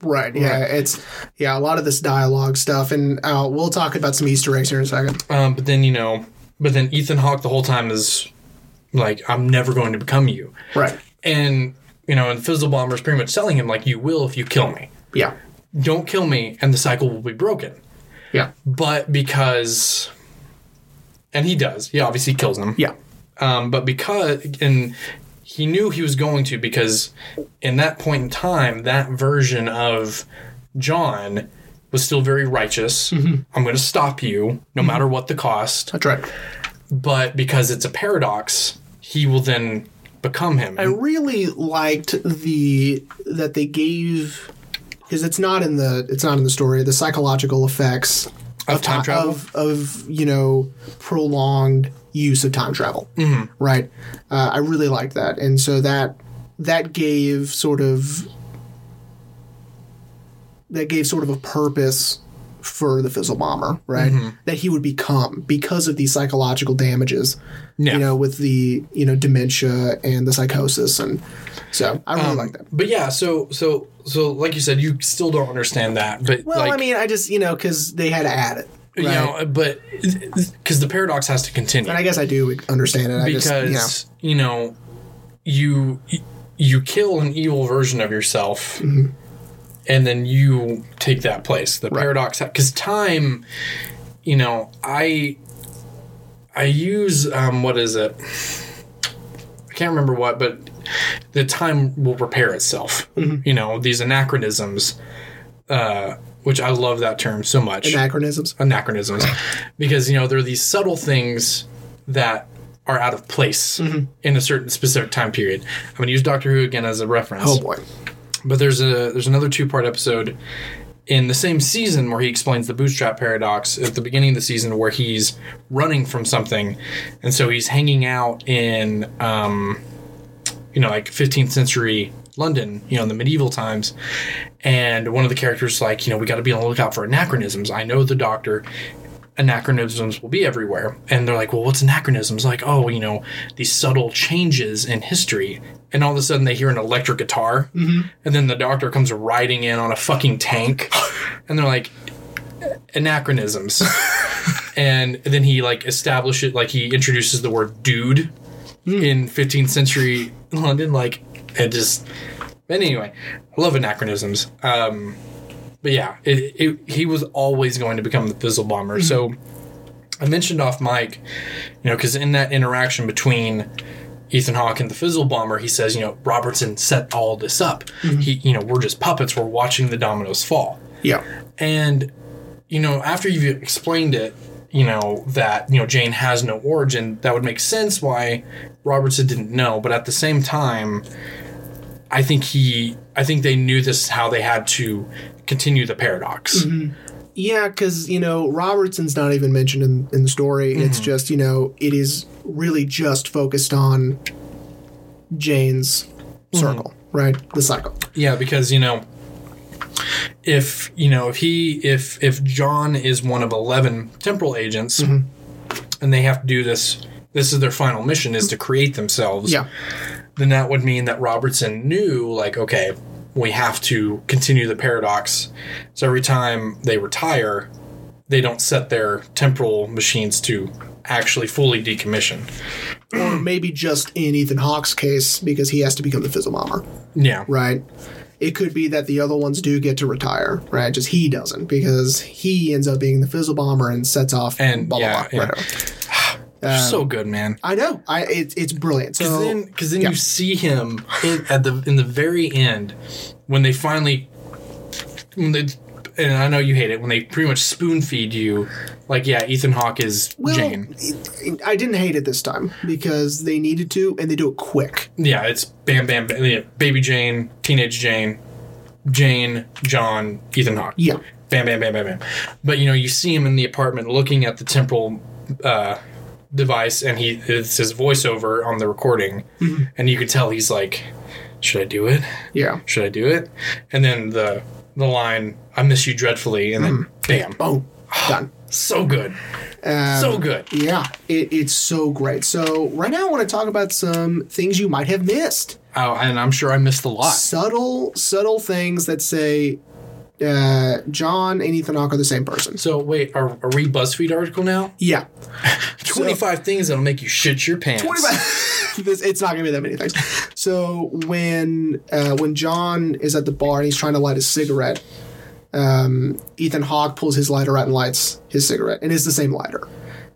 S2: Right. Yeah. It's yeah. A lot of this dialogue stuff, and uh, we'll talk about some Easter eggs here in a second.
S1: Um, but then you know, but then Ethan Hawke the whole time is like, "I'm never going to become you,"
S2: Right.
S1: and you know, and Fizzle Bomber is pretty much telling him like, "You will if you kill me.
S2: Yeah.
S1: Don't kill me, and the cycle will be broken."
S2: Yeah.
S1: But because, and he does, he obviously kills him.
S2: Yeah.
S1: Um, but because, and he knew he was going to because in that point in time, that version of John was still very righteous. Mm-hmm. I'm going to stop you no mm-hmm. matter what the cost.
S2: That's right.
S1: But because it's a paradox, he will then become him.
S2: I really liked the that they gave because it's not in the it's not in the story the psychological effects
S1: Of time travel?
S2: of, of you know prolonged use of time travel
S1: Mm-hmm.
S2: right uh, i really liked that and so that that gave sort of that gave sort of a purpose for the fizzle bomber right
S1: Mm-hmm.
S2: that he would become because of these psychological damages
S1: Yeah.
S2: you know with the you know dementia and the psychosis and so i
S1: Um,
S2: really like that
S1: but yeah, so so so like you said, you still don't understand that. But
S2: well
S1: like,
S2: i mean i just you know because they had to add it right?
S1: you know, but because the paradox has to continue.
S2: and i guess i do understand it I
S1: because
S2: just,
S1: you know you you kill an evil version of yourself
S2: Mm-hmm.
S1: and then you take that place the paradox because time you know i i use um what is it i can't remember what but the time will repair itself
S2: Mm-hmm.
S1: you know these anachronisms uh which i love that term so much
S2: anachronisms
S1: anachronisms because you know there are these subtle things that are out of place
S2: Mm-hmm.
S1: in a certain specific time period. I'm going to use Doctor Who again as a reference.
S2: oh boy
S1: But there's a there's another two part episode in the same season where he explains the bootstrap paradox at the beginning of the season where he's running from something, and so he's hanging out in um, you know like 15th century London, you know, in the medieval times, and one of the characters is like, you know, we got to be on the lookout for anachronisms. I know the doctor. anachronisms will be everywhere. And they're like, well, what's anachronisms? Like, oh, you know, these subtle changes in history. And all of a sudden they hear an electric guitar. Mm-hmm. And then the doctor comes riding in on a fucking tank. and they're like, anachronisms. and then he like establishes like he introduces the word dude hmm. in 15th century London. Like it just. But anyway, I love anachronisms. Um, but yeah, it, it, he was always going to become the Fizzle Bomber. So I mentioned off mic, you know, because in that interaction between Ethan Hawke and the Fizzle Bomber, he says, you know, Robertson set all this up. He, you know, we're just puppets. We're watching the dominoes fall.
S2: Yeah.
S1: And, you know, after you've explained it, you know, that, you know, Jane has no origin, that would make sense why Robertson didn't know. But at the same time, I think he, I think they knew this is how they had to continue the paradox. Mm-hmm.
S2: Yeah, because, you know, Robertson's not even mentioned in, in the story. It's mm-hmm. just, you know, it is really just focused on Jane's mm-hmm. circle, right? The cycle.
S1: Yeah, because you know, if you know if he if if John is one of eleven temporal agents, and they have to do this, this is their final mission is to create themselves.
S2: Yeah.
S1: Then that would mean that Robertson knew, like, okay, we have to continue the paradox. So every time they retire, they don't set their temporal machines to actually fully decommission.
S2: or maybe just in Ethan Hawke's case, because he has to become the Fizzle Bomber,
S1: Yeah.
S2: right? It could be that the other ones do get to retire, right? Just he doesn't, because he ends up being the Fizzle Bomber and sets off
S1: And,
S2: blah, blah,
S1: yeah,
S2: blah,
S1: yeah.
S2: whatever.
S1: so good, man.
S2: I know. I it's it's brilliant.
S1: Because
S2: So
S1: then, because then
S2: yeah.
S1: you see him in, at the in the very end when they finally, when they, and I know you hate it when they pretty much spoon feed you, like yeah, Ethan Hawke is
S2: well,
S1: Jane.
S2: I didn't hate it this time because they needed to, and they do it quick.
S1: Yeah, it's bam, bam, bam yeah, baby Jane, teenage Jane, Jane, John, Ethan Hawke.
S2: Yeah.
S1: bam, bam, bam, bam, bam. But you know, you see him in the apartment looking at the temporal uh, device, and he it's his voiceover on the recording,
S2: Mm-hmm.
S1: and you can tell he's like, "Should I do it?
S2: Yeah.
S1: Should I do it?" And then the the line, "I miss you dreadfully," and then bam,
S2: Boom. Done.
S1: so good,
S2: Um,
S1: so good.
S2: Yeah, it, it's so great. So right now I want to talk about some things you might have missed.
S1: Oh, and I'm sure I missed a lot.
S2: Subtle, subtle things that say uh, John and Ethan Hawke are the same person.
S1: So wait, are, are we BuzzFeed article now?
S2: Yeah.
S1: Twenty five things that'll make you shit your pants.
S2: 25 this, it's not gonna be that many things. So when uh, when John is at the bar and he's trying to light a cigarette, um, Ethan Hawke pulls his lighter out and lights his cigarette, and it's the same lighter,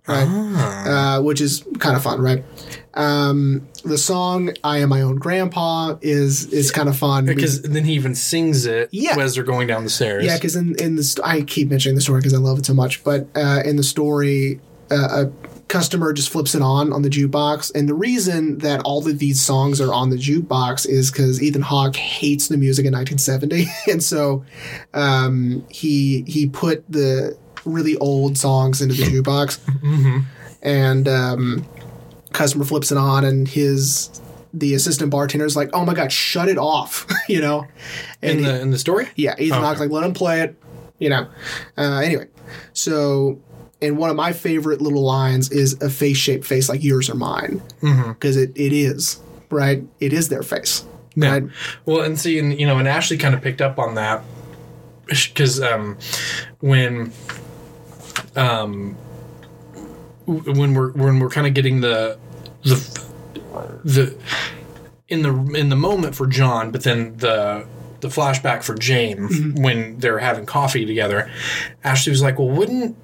S2: right? Uh, which is kind of fun, right? Um, the song "I Am My Own Grandpa" is is kind of fun
S1: Because then he even sings it
S2: Yeah.
S1: as they're going down the stairs.
S2: Yeah, because in in the st- I keep mentioning the story because I love it so much. But uh, in the story, uh, a customer just flips it on on the jukebox, and the reason that all of these songs are on the jukebox is because Ethan Hawke hates the music in 1970, and so um, he he put the really old songs into the jukebox, and um, customer flips it on, and his the assistant bartender is like, "Oh my god, shut it off," you know, and
S1: in
S2: he-
S1: the in the story.
S2: yeah, Ethan
S1: Okay.
S2: Hawke's like, let him play it, you know. Uh, anyway, so and one of my favorite little lines is a face shaped face like yours or mine because it, it is right. It is their face.
S1: Yeah.
S2: Right?
S1: Well, and see, and you know, and Ashley kind of picked up on that because um, when um, when we're when we're kind of getting the the the in the in the moment for John, but then the the flashback for Jane when they're having coffee together. Ashley was like, "Well, wouldn't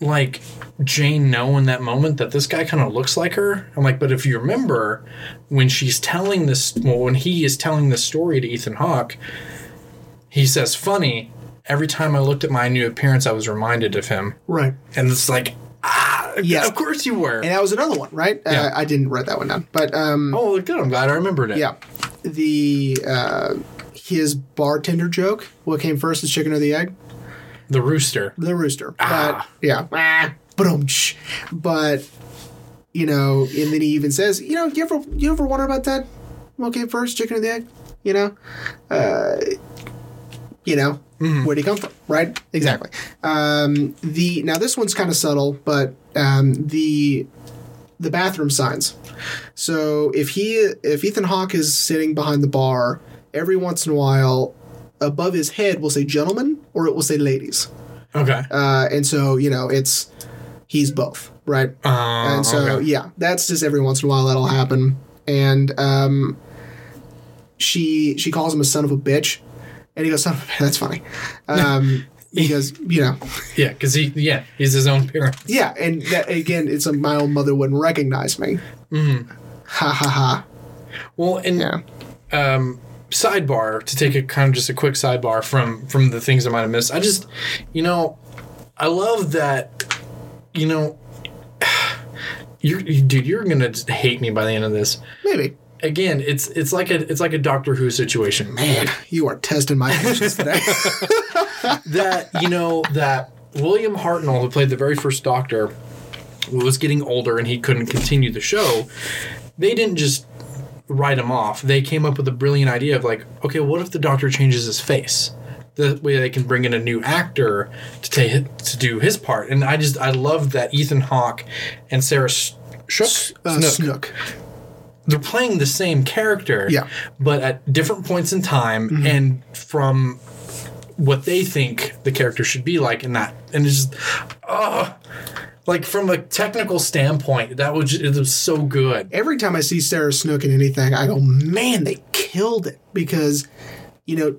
S1: like Jane know in that moment that this guy kind of looks like her?" I'm like, "But if you remember when she's telling this, well, when he is telling this story to Ethan Hawke, he says, "Funny." Every time I looked at my new appearance, I was reminded of him,
S2: Right.
S1: and it's like, ah,
S2: Yes.
S1: of course you were.
S2: And that was another one, right?
S1: Yeah.
S2: Uh, I didn't write that one down, but um,
S1: oh, good. I'm glad I remembered it.
S2: yeah, the uh, his bartender joke. What came first, the chicken or the egg?
S1: the rooster.
S2: the rooster.
S1: Ah.
S2: But yeah, but but you know, and then he even says, you know, you ever you ever wonder about that? What came first, chicken or the egg? You know, uh, you know, where'd he come from? Right? Exactly. Um, the now this one's kind of subtle, but um, the the bathroom signs. So if he if Ethan Hawke is sitting behind the bar, every once in a while, above his head will say "gentlemen" or it will say "ladies,"
S1: Okay.
S2: uh, and so you know it's he's both, right?
S1: Uh,
S2: and so
S1: okay.
S2: yeah, that's just every once in a while that'll happen. And um, she she calls him a son of a bitch, and he goes, "Son of a bitch." That's funny, um, because you know,
S1: yeah, because he yeah he's his own parent.
S2: yeah. And that, again, it's like my own mother wouldn't recognize me.
S1: Mm-hmm.
S2: Ha ha ha.
S1: Well, and
S2: Yeah.
S1: um, sidebar to take a kind of just a quick sidebar from from the things I might have missed. I just, you know, I love that. You know, you're dude. You're gonna hate me by the end of this.
S2: Maybe.
S1: Again, it's it's like a it's like a Doctor Who situation.
S2: Man, you are testing my patience today.
S1: that you know that William Hartnell, who played the very first Doctor, was getting older and he couldn't continue the show. They didn't just write him off. They came up with a brilliant idea of like, okay, what if the Doctor changes his face? The way they can bring in a new actor to take to do his part. And I just I love that Ethan Hawke and Sarah Sh- Shook
S2: Uh,
S1: Snook,
S2: Snook.
S1: They're playing the same character,
S2: Yeah.
S1: but at different points in time and from what they think the character should be like in that. And it's just, oh, like from a technical standpoint, that was it was so good.
S2: Every time I see Sarah Snook in anything, I go, man, they killed it because, you know,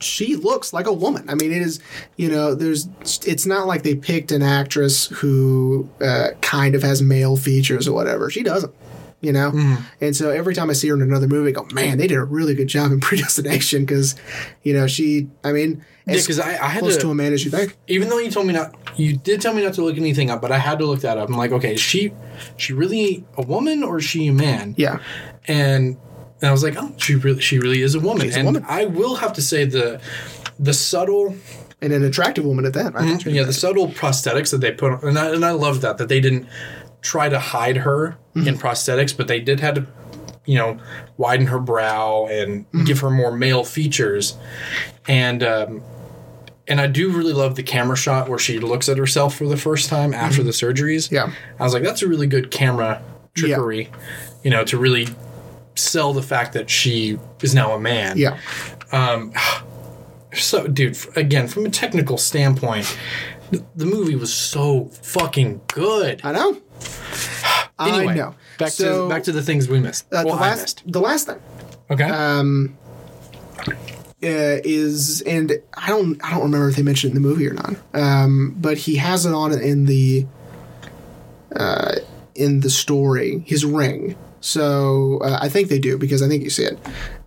S2: she looks like a woman. I mean, it is, you know, there's, it's not like they picked an actress who uh, kind of has male features or whatever. She doesn't, you know? Mm-hmm. And so every time I see her in another movie, I go, man, they did a really good job in Predestination because, you know, she, I mean,
S1: Yeah, because I, I had
S2: close
S1: to,
S2: to a man as you think.
S1: even though you told me not, you did tell me not to look anything up, but I had to look that up. I'm like, okay, is she, she really a woman or is she a man?
S2: Yeah.
S1: and and I was like, oh, she really, she really is a woman.
S2: She's a woman.
S1: I will have to say the, the subtle,
S2: And an attractive woman at that. Think she-
S1: yeah, the subtle prosthetics that they put, on, and I and I love that that they didn't try to hide her in prosthetics, but they did have to, you know, widen her brow and give her more male features, and um, and I do really love the camera shot where she looks at herself for the first time after the surgeries.
S2: Yeah.
S1: I was like, that's a really good camera trickery, you know, to really sell the fact that she is now a man.
S2: Yeah.
S1: Um, so, dude, again, from a technical standpoint, the movie was so fucking good.
S2: I know.
S1: Anyway,
S2: I know.
S1: back
S2: So,
S1: to back to the things we missed.
S2: uh,
S1: well,
S2: the last,
S1: missed.
S2: the last thing.
S1: Okay.
S2: um, uh, is and I don't I don't remember if they mentioned it in the movie or not. Um, but he has it on in the uh, in the story his ring. So uh, I think they do because I think you see it.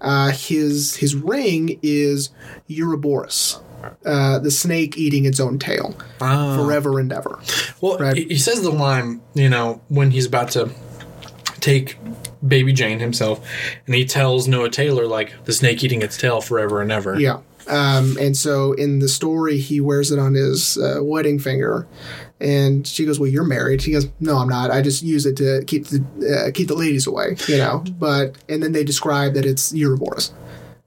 S2: Uh, his his ring is Ouroboros, uh, the snake eating its own tail
S1: Ah.
S2: forever and ever.
S1: Well,
S2: Right.
S1: he, says the line, you know, when he's about to take baby Jane himself, and he tells Noah Taylor, like, the snake eating its tail forever and ever.
S2: Yeah. Um, and so in the story, he wears it on his uh, wedding finger, and she goes, "Well, you're married." He goes, "No, I'm not. I just use it to keep the uh, keep the ladies away." You know. But and then they describe that it's Ouroboros,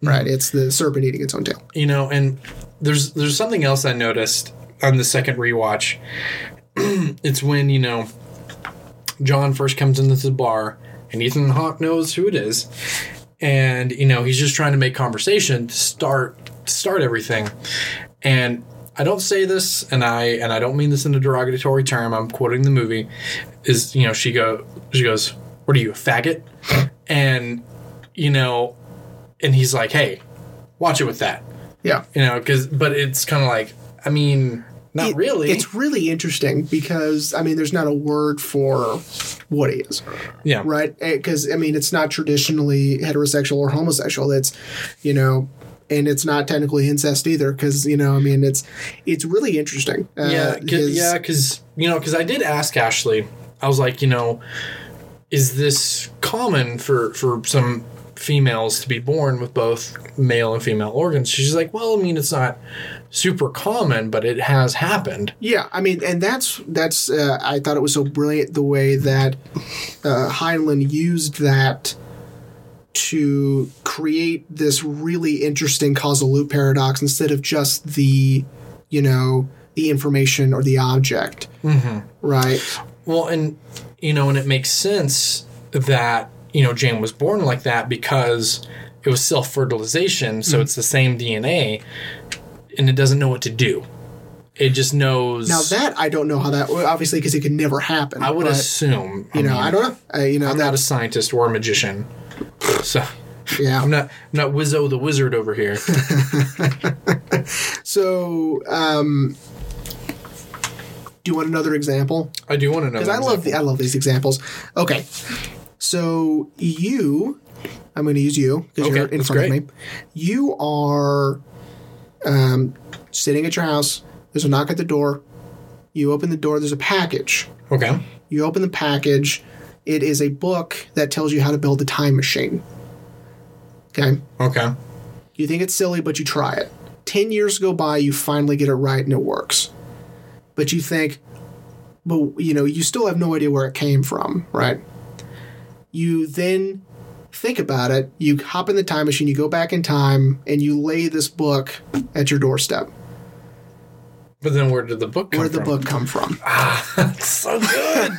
S2: right? It's the serpent eating its own tail.
S1: You know, and there's there's something else I noticed on the second rewatch. it's when, you know, John first comes into the bar and Ethan Hawke knows who it is. And, you know, he's just trying to make conversation to start to start everything. And I don't say this and I and I don't mean this in a derogatory term. I'm quoting the movie. Is you know, she go she goes, What are you, a faggot? And you know, and he's like, Hey, watch it with that
S2: Yeah.
S1: you know because but it's kind of like i mean not
S2: It-
S1: really
S2: It's really interesting because I mean, there's not a word for what he is,
S1: yeah
S2: right? Because I mean, it's not traditionally heterosexual or homosexual. It's you know. And it's not technically incest either, because you know, I mean, it's it's really interesting. Uh,
S1: yeah 'cause-
S2: his-
S1: yeah because you know because i did ask ashley i was like you know is this common for for some females to be born with both male and female organs she's like well i mean it's not super common but it has happened
S2: Yeah, I mean, and that's that's. Uh, I thought it was so brilliant the way that uh, Heinlein used that to create this really interesting causal loop paradox instead of just the, you know, the information or the object. Right.
S1: Well, and you know, and it makes sense that you know Jane was born like that because it was self fertilization, so it's the same DNA, and it doesn't know what to do. It just knows.
S2: Now that I don't know how that obviously because it could never happen.
S1: I would
S2: but,
S1: assume.
S2: you know I don't know. Uh, you know
S1: I'm
S2: that,
S1: not a scientist or a magician, so
S2: yeah.
S1: I'm not. I'm not Wizzo the wizard over here.
S2: So, um, do you want another example?
S1: I do want to know.
S2: Because I love the, I love these examples. Okay, so you, I'm going to use you because
S1: Okay,
S2: you're in front
S1: great.
S2: of me. You are um, sitting at your house. There's a knock at the door. You open the door. There's a package.
S1: Okay.
S2: You open the package. It is a book that tells you how to build a time machine. Okay.
S1: Okay.
S2: You think it's silly, but you try it. 10 years go by, you finally get it right and it works. But you think, but you know, you still have no idea where it came from, right? You then think about it, you hop in the time machine, you go back in time, and you lay this book at your doorstep.
S1: But then where did the book come
S2: Where'd the
S1: from?
S2: book come from?
S1: so good.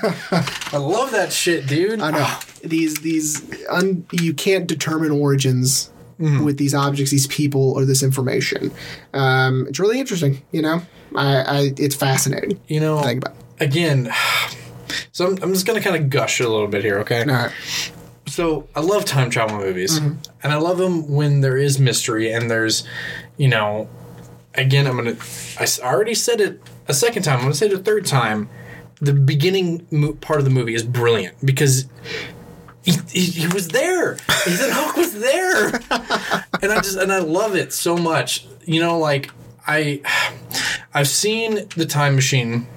S1: I love that shit, dude.
S2: I know these these un, you can't determine origins with these objects, these people, or this information. Um, it's really interesting. You know, I, I it's fascinating.
S1: You know,
S2: think about.
S1: again, so I'm, I'm just gonna kind of gush a little bit here, okay?
S2: All right.
S1: So I love time travel movies, mm-hmm. and I love them when there is mystery and there's, you know, again, I'm gonna. I already said it a second time. I'm gonna say it a third time. The beginning mo- part of the movie is brilliant because. He, he, he was there. Ethan Hawke was there, and I just and I love it so much. You know, like I, I've seen the Time Machine.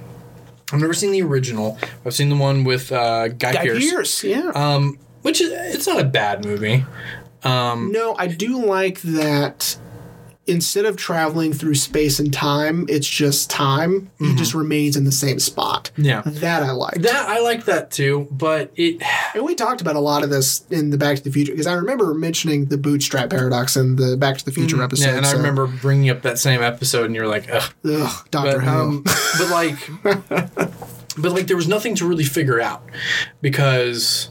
S1: I've never seen the original. I've seen the one with uh, Guy,
S2: Guy
S1: Pearce
S2: Pearce, yeah.
S1: um, which is it's not a bad movie.
S2: no, I do like that. Instead of traveling through space and time, it's just time. He mm-hmm. just remains in the same spot.
S1: Yeah.
S2: that I like.
S1: That I like that too, but it
S2: and we talked about a lot of this in the Back to the Future because I remember mentioning the bootstrap paradox in the Back to the Future mm-hmm. episode.
S1: yeah, and I remember bringing up that same episode, and you're like, ugh.
S2: ugh, Doctor Who.
S1: um, but like, but like, there was nothing to really figure out because,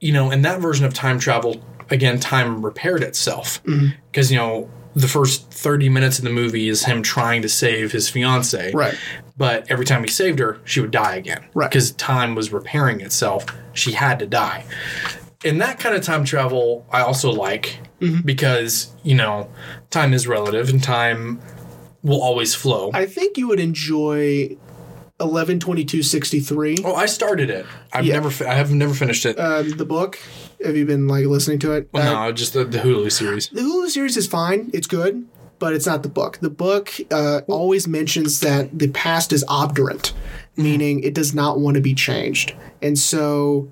S1: you know, in that version of time travel, again, time repaired itself mm-hmm. because you know the first 30 minutes of the movie is him trying to save his fiance
S2: Right.
S1: but every time he saved her she would die again
S2: Right.
S1: because time was repairing itself she had to die and that kind of time travel i also like
S2: Mm-hmm.
S1: because you know time is relative and time will always flow
S2: I think you would enjoy eleven twenty two sixty three.
S1: oh i started it i've
S2: Yeah.
S1: never fi- i have never finished it
S2: Um, the book. Have you been like listening to it?
S1: well,
S2: Uh,
S1: no just the, the hulu series
S2: The Hulu series is fine. It's good, but it's not the book. The book uh, always mentions that the past is obdurate, meaning it does not want to be changed. And so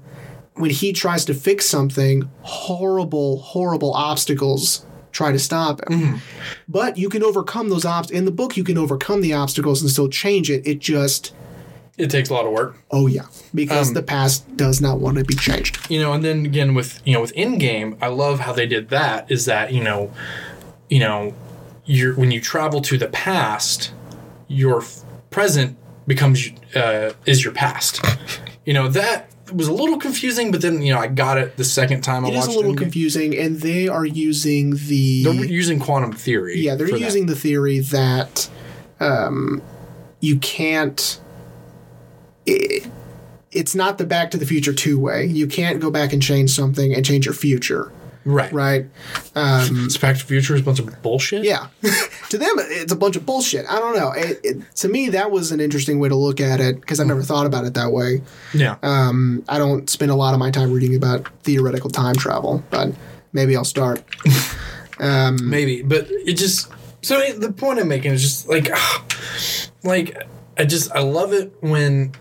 S2: when he tries to fix something, horrible, horrible obstacles try to stop him. But you can overcome those obstacles. In the book, you can overcome the obstacles and still change it. It just,
S1: it takes a lot of work
S2: oh yeah, because the past does not want to be changed.
S1: you know and then again with you know with Endgame i love how they did that is that you know you know you're when you travel to the past your f- present becomes uh, is your past you know that was a little confusing but then you know i got it the second time i
S2: It is
S1: watched
S2: a little
S1: it
S2: confusing, and they are using the.
S1: they're using quantum theory
S2: Yeah, they're
S1: for that.
S2: using the theory that um, you can't. It, it's not the Back to the Future two way. You can't go back and change something and change your future,
S1: right
S2: right? Um,
S1: It's back to the future is a bunch of bullshit
S2: yeah, to them it's a bunch of bullshit. I don't know. It, it, to me, that was an interesting way to look at it because I've never thought about it that way.
S1: yeah
S2: Um, I don't spend a lot of my time reading about theoretical time travel, but maybe I'll start.
S1: maybe but it just so the point i'm making is just like like i just i love it when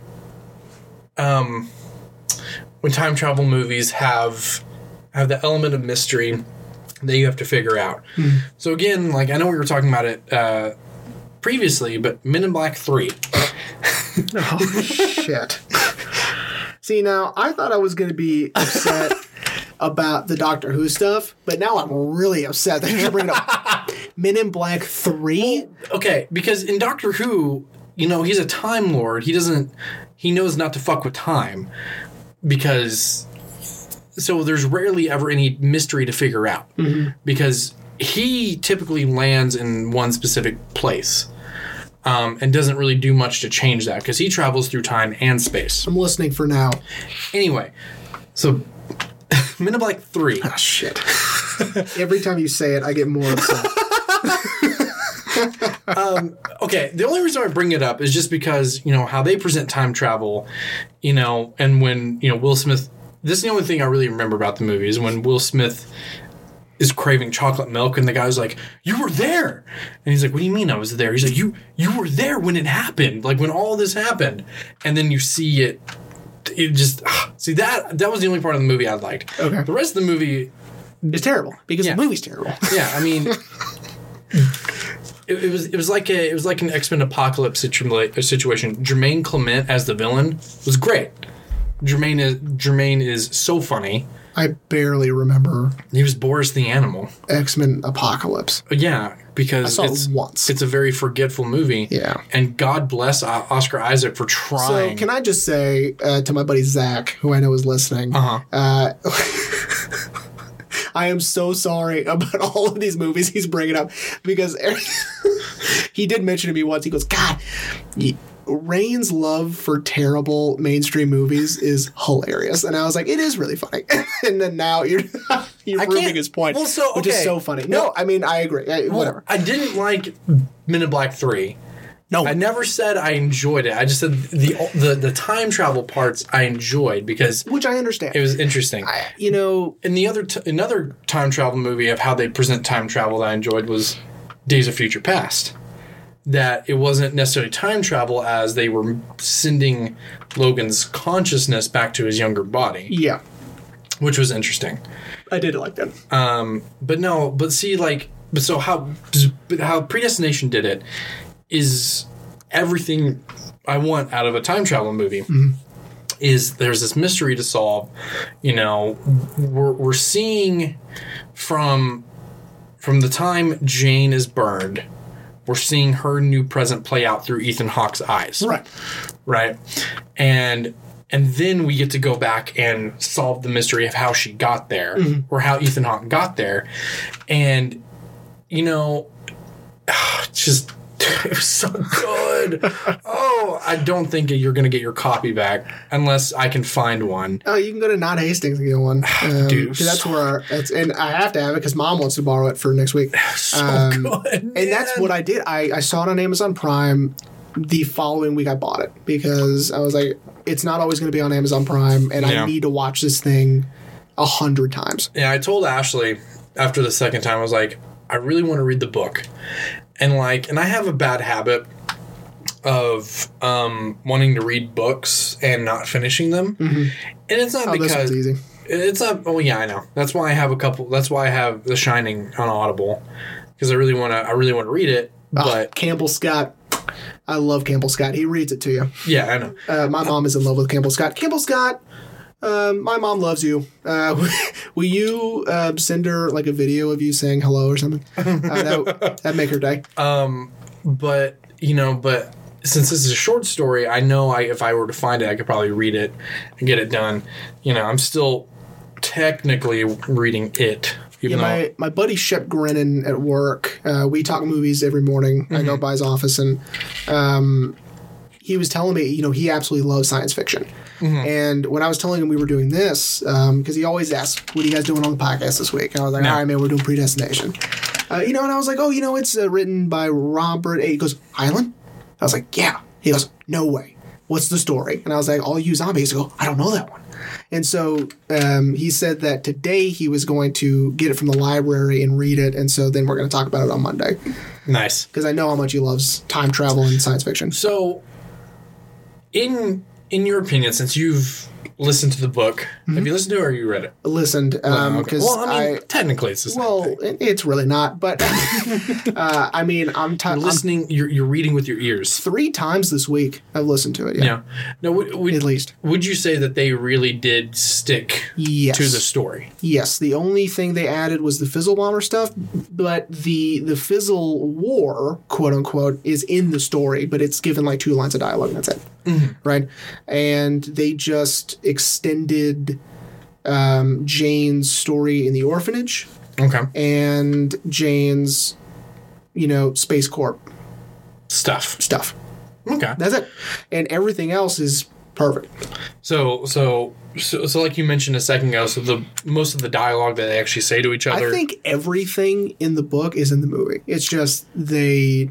S1: um when time travel movies have have the element of mystery that you have to figure out so again like i know we were talking about it uh previously but men in black 3
S2: Oh shit. See now, I thought I was going to be upset about the Doctor Who stuff, but now I'm really upset that you're bringing up Men in Black Three.
S1: Okay, because in Doctor Who, you know, he's a Time Lord. He doesn't. He knows not to fuck with time because. So there's rarely ever any mystery to figure out because he typically lands in one specific place um, and doesn't really do much to change that because he travels through time and space.
S2: I'm listening for now.
S1: Anyway, so Men in Black Three.
S2: Ah, shit. Every time you say it, I get more upset.
S1: Um, okay, the only reason I bring it up is just because, you know, how they present time travel, you know, and when, you know, Will Smith this is the only thing I really remember about the movie is when Will Smith is craving chocolate milk and the guy's like, You were there and he's like, What do you mean I was there? He's like, You you were there when it happened, like when all this happened. And then you see it it just ah, see that that was the only part of the movie I liked.
S2: Okay.
S1: The rest of the movie
S2: is terrible because
S1: Yeah.
S2: the movie's terrible.
S1: yeah, I mean, it, it was it was like a it was like an X Men apocalypse situa- situation. Jermaine Clement as the villain was great. Jermaine is Jermaine is so funny.
S2: I barely remember
S1: He was Boris the animal.
S2: X Men Apocalypse.
S1: Yeah, because
S2: saw it
S1: it's
S2: once.
S1: It's a very forgetful movie.
S2: Yeah.
S1: and God bless O- Oscar Isaac for trying.
S2: So can I just say uh, to my buddy Zach, who I know is listening,
S1: Uh-huh.
S2: uh, I am so sorry about all of these movies he's bringing up because he did mention to me once. He goes, "God, Rain's love for terrible mainstream movies is hilarious," and I was like, "It is really funny." and then now you're you're proving his point,
S1: well, so, okay.
S2: which is so funny. No, I mean I agree. I, whatever.
S1: I didn't like Men in Black Three.
S2: No,
S1: I never said I enjoyed it. I just said the the the time travel parts I enjoyed because
S2: which I understand.
S1: it was interesting.
S2: you know,
S1: And the other t- another time travel movie of how they present time travel that I enjoyed was Days of Future Past. That it wasn't necessarily time travel as they were sending Logan's consciousness back to his younger body,
S2: yeah,
S1: which was interesting.
S2: I did like that.
S1: Um, but no, but see, like, but so how how predestination did it is everything I want out of a time travel movie. Mm-hmm. Is there's this mystery to solve? You know, we're we're seeing from from the time Jane is burned, we're seeing her new present play out through Ethan Hawke's eyes
S2: Right.
S1: right? And and then we get to go back and solve the mystery of how she got there mm-hmm. or how Ethan Hawke got there. And you know, just it was so good. oh, I don't think you're going to get your copy back unless I can find one.
S2: Oh, you can go to Not Hastings and get one. Um,
S1: Dude,
S2: 'cause that's
S1: so-
S2: where it's, and I have to have it because mom wants to borrow it for next week.
S1: So
S2: Um,
S1: good.
S2: And that's what I did. I, I saw it on Amazon Prime. The following week, I bought it because I was like, it's not always going to be on Amazon Prime, and
S1: Yeah.
S2: I need to watch this thing a hundred times.
S1: Yeah, I told Ashley after the second time, I was like, I really want to read the book. And like, and I have a bad habit of um, wanting to read books and not finishing them. And it's not
S2: Oh,
S1: because it's not. Oh yeah, I know. That's why I have a couple. That's why I have The Shining on Audible because I really want to. I really want to read it.
S2: Ah,
S1: But
S2: Campbell Scott. I love Campbell Scott. He reads it to you.
S1: yeah, I know.
S2: Uh, my mom is in love with Campbell Scott. Campbell Scott, um, my mom loves you. Uh, will you uh, send her like a video of you saying hello or something? Uh, that, that'd make her day.
S1: but you know, but since this is a short story, I know I if I were to find it, I could probably read it and get it done. You know, I'm still technically reading it,
S2: Yeah, my, my buddy Shep Grennan at work, uh, we talk movies every morning. I go by his office and um, he was telling me, you know, he absolutely loves science fiction. And when I was telling him we were doing this, because he always asks, what are you guys doing on the podcast this week? And I was like,
S1: Yeah.
S2: all right, man, we're doing Predestination. Uh, you know, and I was like, oh, you know, it's uh, written by Robert A. He goes, "Heinlein." I was like, yeah. He goes, no way. What's the story? And I was like, all you zombies. He go, I don't know that one. And so um, he said that today he was going to get it from the library and read it. And so then we're going to talk about it on Monday
S1: nice.
S2: because I know how much he loves time travel and science fiction.
S1: So, in in your opinion, since you've listened to the book. Have you listened to it or you read it?
S2: listened um
S1: Okay.
S2: because
S1: well, I mean,
S2: I,
S1: technically it's the same
S2: well
S1: thing.
S2: it's really not but uh, I mean I'm, t- I'm
S1: Listening, you're, you're reading with your ears.
S2: three times this week I've listened to it yeah,
S1: Yeah. No, would, would,
S2: at least
S1: would you say that they really did stick
S2: yes
S1: to the story?
S2: Yes, the only thing they added was the Fizzle Bomber stuff, but the the Fizzle War, quote unquote, is in the story, but it's given like two lines of dialogue and that's it. Right? And they just extended um, Jane's story in the orphanage
S1: Okay.
S2: and Jane's, you know, Space Corp
S1: Stuff.
S2: stuff.
S1: Okay.
S2: That's it. And everything else is perfect.
S1: So, so, so, so, like you mentioned a second ago, so the most of the dialogue that they actually say to each other.
S2: I think everything in the book is in the movie. It's just they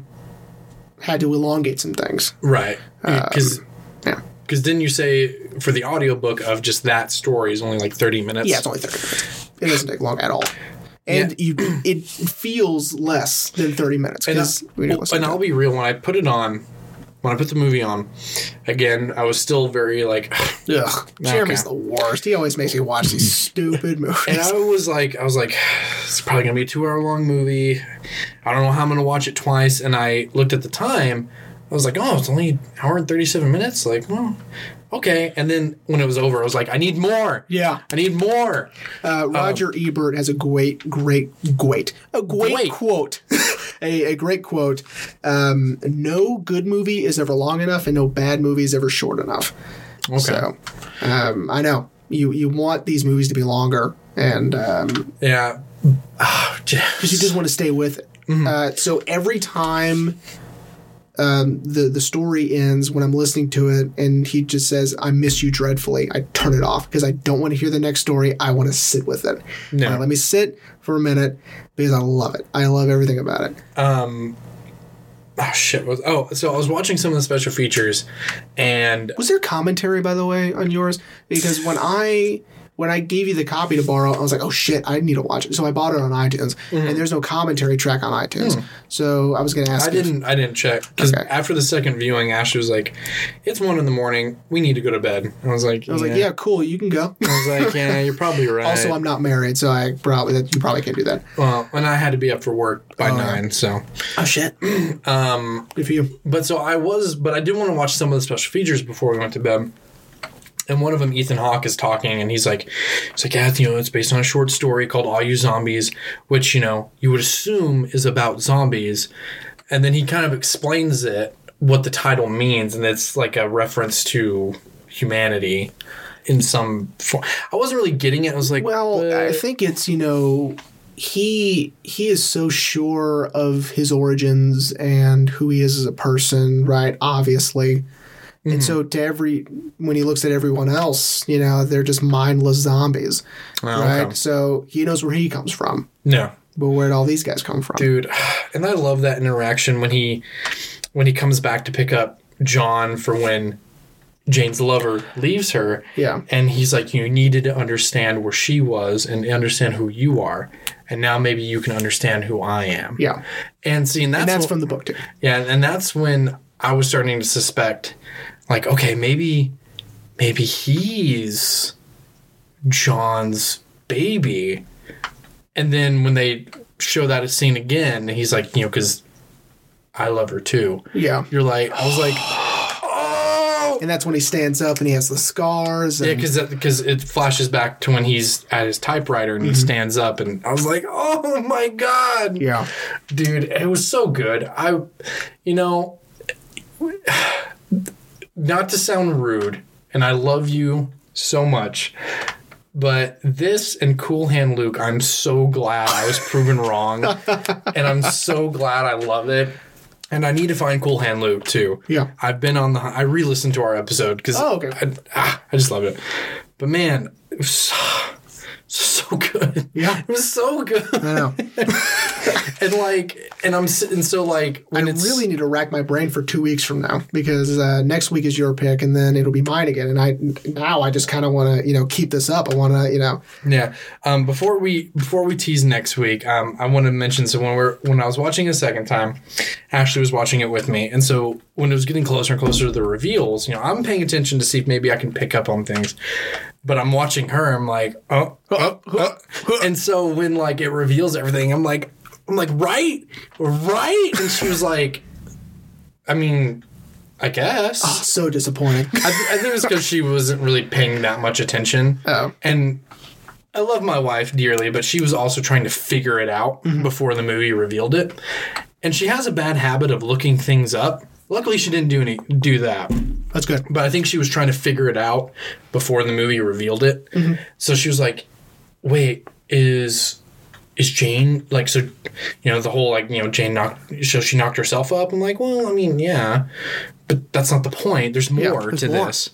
S2: had to elongate some things.
S1: right. Uh, because
S2: Yeah.
S1: because didn't you say for the audiobook of just that story is only like 30 minutes?
S2: Yeah, it's only 30 minutes. It doesn't take long at all. And you, it feels less than 30 minutes
S1: And, I,
S2: we
S1: well, and I'll be real, when I put it on, when I put the movie on, again, I was still very like,
S2: Ugh, Jeremy's the worst. He always makes me watch these stupid movies.
S1: and I was like, I was like, it's probably gonna be a two hour long movie. I don't know how I'm gonna watch it twice. And I looked at the time. I was like, oh, it's only an hour and 37 minutes. Like, well, okay. And then when it was over, I was like, I need more.
S2: yeah.
S1: I need more.
S2: Uh, Roger Ebert has a great, great, great, a great,
S1: Great.
S2: quote. a, a great quote. Um, no good movie is ever long enough, and no bad movie is ever short enough.
S1: Okay.
S2: So, um, I know you you want these movies to be longer, and um,
S1: Yeah. Ah,
S2: because you just want to stay with it.
S1: Mm-hmm.
S2: Uh, so every time um, the the story ends, when I'm listening to it, and he just says, "I miss you dreadfully," I turn it off because I don't want to hear the next story. I want to sit with it.
S1: No.
S2: Let me sit for a minute because I love it. I love everything about it.
S1: um. Oh shit! Was oh so I was watching some of the special features, and
S2: Was there commentary, by the way, on yours? Because when I when I gave you the copy to borrow, I was like, "Oh shit, I need to watch it." So I bought it on iTunes, and there's no commentary track on iTunes. So I was going to ask.
S1: Mm-hmm. I
S2: if-
S1: didn't. I didn't check because
S2: Okay.
S1: after the second viewing, Ashley was like, "It's one in the morning. We need to go to bed." I was like,
S2: I was like, "Yeah, cool, you can go."
S1: I was like, "Yeah, you're probably right."
S2: Also, I'm not married, so I probably you probably can't do that.
S1: well, and I had to be up for work by
S2: Oh, yeah.
S1: nine. So,
S2: Oh shit. um, good for you.
S1: but so I was, but I did want to watch some of the special features before we went to bed. And one of them, Ethan Hawke, is talking, and he's like, "It's like, yeah, you know, it's based on a short story called All You Zombies, which you know you would assume is about zombies." And then he kind of explains it, what the title means, and it's like a reference to humanity in some form. I wasn't really getting it. I was like,
S2: Well,
S1: but-
S2: I think it's you know he he is so sure of his origins and who he is as a person, right? Obviously. And mm-hmm. so to every when he looks at everyone else, you know, they're just mindless zombies.
S1: Oh,
S2: right?
S1: okay.
S2: So he knows where he comes from.
S1: no,
S2: But where'd all these guys come from?
S1: dude and i love that interaction when he when he comes back to pick up john for when jane's lover leaves her
S2: Yeah.
S1: and he's like you needed to understand where she was and understand who you are and now maybe you can understand who i am
S2: Yeah.
S1: and see and that's,
S2: And that's
S1: wh-
S2: from the book too.
S1: yeah and that's when i was starting to suspect like okay maybe maybe he's john's baby and then when they show that scene again, he's like, you know, because I love her too.
S2: Yeah.
S1: You're like, I was like, oh,
S2: And that's when he stands up and he has the scars. And,
S1: yeah, because because it flashes back to when he's at his typewriter and he mm-hmm. stands up, and I was like, oh my god,
S2: yeah.
S1: dude, it was so good. I, you know, not to sound rude, and I love you so much. But this and Cool Hand Luke, I'm so glad I was proven wrong. and I'm so glad I love it. And I need to find Cool Hand Luke too.
S2: Yeah.
S1: I've been on the, I re listened to our episode because
S2: Oh, okay.
S1: I, ah, I just loved it. But man, it was so, good.
S2: Yeah.
S1: It was so good
S2: I know.
S1: and like and I'm sitting and so like when
S2: I really need to rack my brain for two weeks from now because uh, next week is your pick and then it'll be mine again. And I now I just kind of want to you know keep this up. I want to you know
S1: Yeah. Um, before we before we tease next week, um, I want to mention so when we're when I was watching a second time, Ashley was watching it with me, and so when it was getting closer and closer to the reveals, you know, I'm paying attention to see if maybe I can pick up on things. But I'm watching her. I'm like, oh, oh, oh. oh. and so when like it reveals everything, I'm like, I'm like, right, right, and she was like, I mean, I guess.
S2: Oh, so disappointing.
S1: I, th- I think it was because she wasn't really paying that much attention.
S2: Oh.
S1: And I love my wife dearly, but she was also trying to figure it out mm-hmm. before the movie revealed it. And she has a bad habit of looking things up. Luckily, she didn't do any do that.
S2: That's good.
S1: But I think she was trying to figure it out before the movie revealed it. Mm-hmm. So she was like, "Wait, is is Jane like so? You know, the whole like you know Jane knocked so she knocked herself up." I'm like, "Well, I mean, yeah, but that's not the point. There's more
S2: there's
S1: to
S2: more.
S1: this."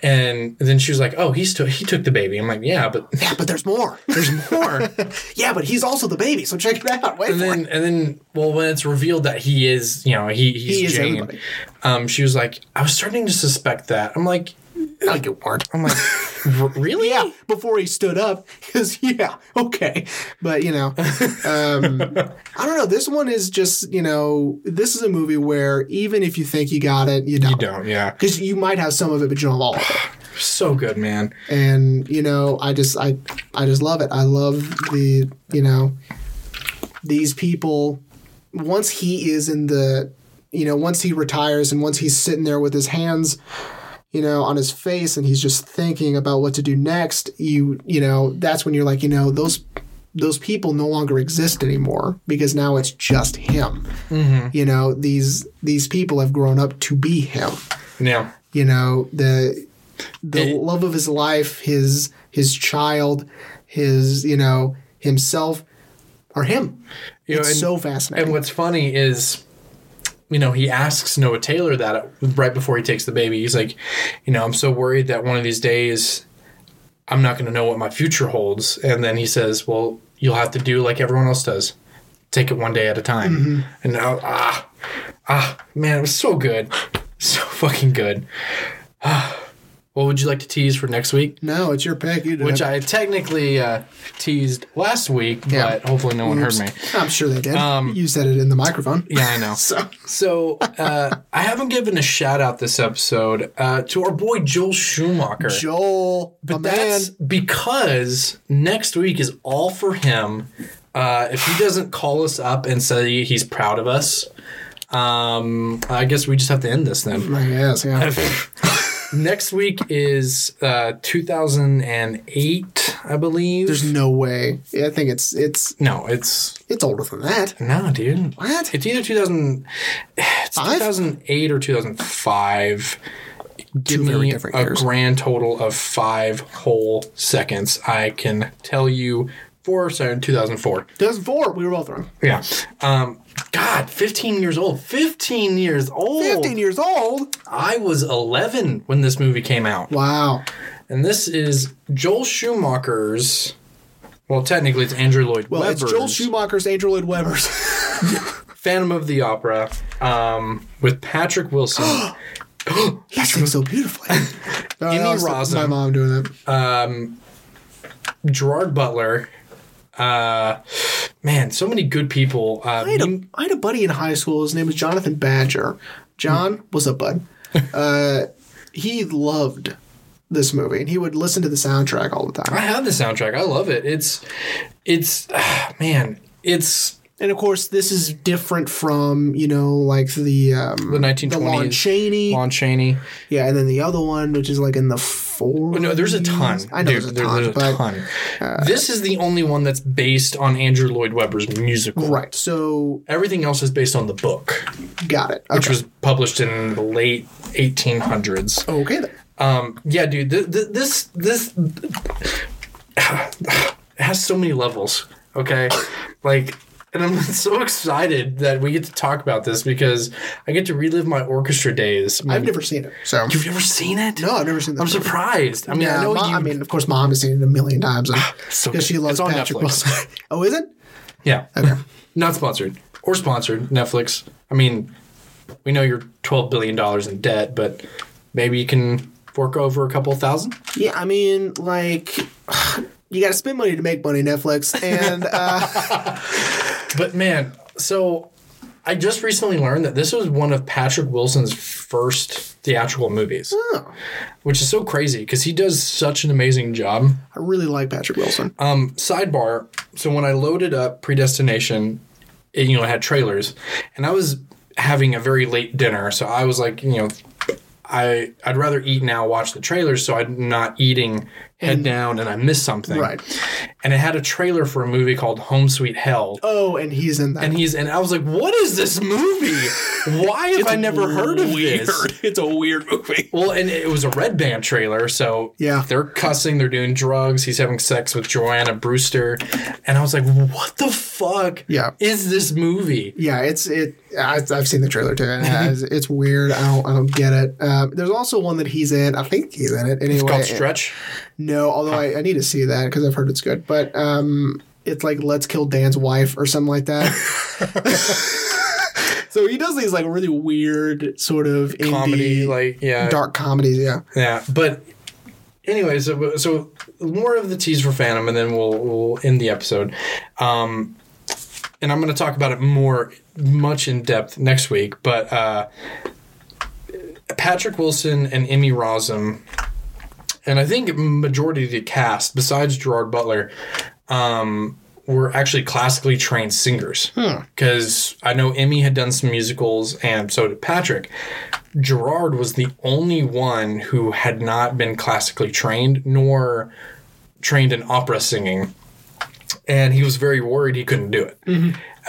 S1: And then she was like, "Oh, he's took he took the baby." I'm like, "Yeah, but
S2: Yeah, but there's more.
S1: there's more."
S2: yeah, but he's also the baby. So check it out. Wait
S1: and
S2: for
S1: then
S2: it.
S1: and then well when it's revealed that he is you know he he's
S2: He
S1: Jane, um, she was like, "I was starting to suspect that." I'm like,
S2: No, you weren't.
S1: I'm like, really?
S2: Yeah, before he stood up, because yeah, okay, but you know, um, I don't know. This one is just you know, this is a movie where even if you think you got it, you don't.
S1: You don't, yeah.
S2: because you might have some of it, but you don't have all of it.
S1: So good, man.
S2: And you know, I just I I just love it. I love the you know these people. Once he is in the you know once he retires and once he's sitting there with his hands you know on his face and he's just thinking about what to do next you you know that's when you're like you know those those people no longer exist anymore because now it's just him. Mm-hmm. You know these these people have grown up to be him.
S1: Yeah.
S2: you know the the
S1: It-
S2: love of his life his his child his you know himself are him.
S1: You know,
S2: it's
S1: and,
S2: so fascinating.
S1: and what's funny is, you know, he asks Noah Taylor that right before he takes the baby. He's like, you know, I'm so worried that one of these days I'm not going to know what my future holds. And then he says, well, you'll have to do like everyone else does. Take it one day at a time.
S2: Mm-hmm.
S1: And now, ah, ah, man, it was so good. So fucking good. Ah. What would you like to tease for next week?
S2: no it's your pick you
S1: Which. I technically uh, teased last week,
S2: Yeah.
S1: but hopefully no one heard me.
S2: i'm sure they did you said it in the microphone
S1: Um, Yeah, I know.
S2: so
S1: So uh, I haven't given a shout out this episode uh, to our boy Joel Schumacher.
S2: joel
S1: but
S2: a man
S1: that's because next week is all for him. Uh, if he doesn't call us up and say he's proud of us, um, I guess we just have to end this then.
S2: i guess yeah
S1: next week is uh, 2008, I believe.
S2: there's no way i think it's it's
S1: no, it's
S2: it's older than that
S1: no, dude.
S2: what
S1: It's either 2000, it's
S2: Five?
S1: 2008 or 2005. Give
S2: Two
S1: me
S2: different
S1: a
S2: years.
S1: grand total of five whole seconds. I can tell you for sorry, 2004.
S2: 2004 we were both wrong
S1: Yeah. Um, God, 15 years old. 15 years old.
S2: 15 years old
S1: I was 11 when this movie came out.
S2: wow
S1: And this is Joel Schumacher's. Well, technically, it's Andrew Lloyd
S2: well
S1: Webber's
S2: it's joel schumacher's andrew lloyd webber's
S1: Phantom of the Opera um, with Patrick Wilson.
S2: He sings so beautifully.
S1: Emmy
S2: that was
S1: Rossum.
S2: My mom doing that.
S1: um, Gerard Butler. Uh, man, so many good people. Uh,
S2: I had, a,
S1: you-
S2: I had a buddy in high school. His name was Jonathan Badger. John, what's up, bud? Uh, he loved this movie, and he would listen to the soundtrack all the time.
S1: I have the soundtrack. I love it. It's, it's, ah, man, it's
S2: And of course, this is different from you know like the um,
S1: the 1920s.
S2: the Lon Chaney,
S1: Lon Chaney.
S2: yeah, and then the other one, which is like in the four.
S1: Oh, no, there's a ton.
S2: I know
S1: Dude,
S2: there's a ton,
S1: there's a
S2: but
S1: ton. this is the only one that's based on Andrew Lloyd Webber's musical.
S2: right. So
S1: Everything else is based on the book,
S2: got it.
S1: which was published in the late 1800s.
S2: okay then.
S1: Um, yeah, dude, th- th- this this has so many levels. Okay, like, and I'm so excited that we get to talk about this because I get to relive my orchestra days.
S2: I've never seen it. So
S1: You've never seen it?
S2: no, I've never seen that.
S1: I'm surprised. I mean,
S2: Yeah,
S1: I know you.
S2: I mean, of course, mom has seen it a million times
S1: so
S2: because she loves
S1: It's
S2: Patrick. Wilson. oh, is it?
S1: yeah,
S2: Okay.
S1: not sponsored. or sponsored Netflix. I mean, we know you're twelve billion dollars in debt, but maybe you can fork over a couple thousand.
S2: Yeah, I mean, like, you got to spend money to make money, Netflix. And uh,
S1: But man, so I just recently learned that this was one of Patrick Wilson's first theatrical movies,
S2: oh,
S1: which is so crazy because he does such an amazing job.
S2: I really like Patrick Wilson.
S1: Um, sidebar. So when I loaded up Predestination, it, you know, it had trailers, and I was having a very late dinner, so I was like, you know, I I'd rather eat now, watch the trailers, so I'm not eating head down and I missed something.
S2: Right.
S1: And it had a trailer for a movie called Home Sweet Hell.
S2: Oh, and he's in that.
S1: And he's and I was like, "What is this movie? Why have I never heard of
S3: weird.
S1: this?"
S3: It's a weird movie.
S1: Well, and it was a red band trailer, so
S2: Yeah.
S1: they're cussing, they're doing drugs. He's having sex with Jordana Brewster, and I was like, "What the fuck?
S2: Yeah.
S1: is this movie?"
S2: yeah, it's it. I, I've seen the trailer too. It's, it's weird. I don't. I don't get it. Um, there's also one that he's in. I think he's in it anyway.
S1: It's called Stretch.
S2: No, although I, I need to see that because I've heard it's good. But um, it's like Let's Kill Dan's Wife or something like that. so he does these like really weird sort of
S1: Comedy,
S2: indie,
S1: like yeah,
S2: dark comedies. Yeah.
S1: yeah. But anyway, so so more of the tease for Phantom, and then we'll we'll end the episode. Um, and I'm going to talk about it more, much in depth next week. But uh, Patrick Wilson and Emmy Rossum, and I think majority of the cast, besides Gerard Butler, um, were actually classically trained singers. Because I know Emmy had done some musicals, and so did Patrick. Gerard was the only one who had not been classically trained, nor trained in opera singing. And he was very worried he couldn't do it.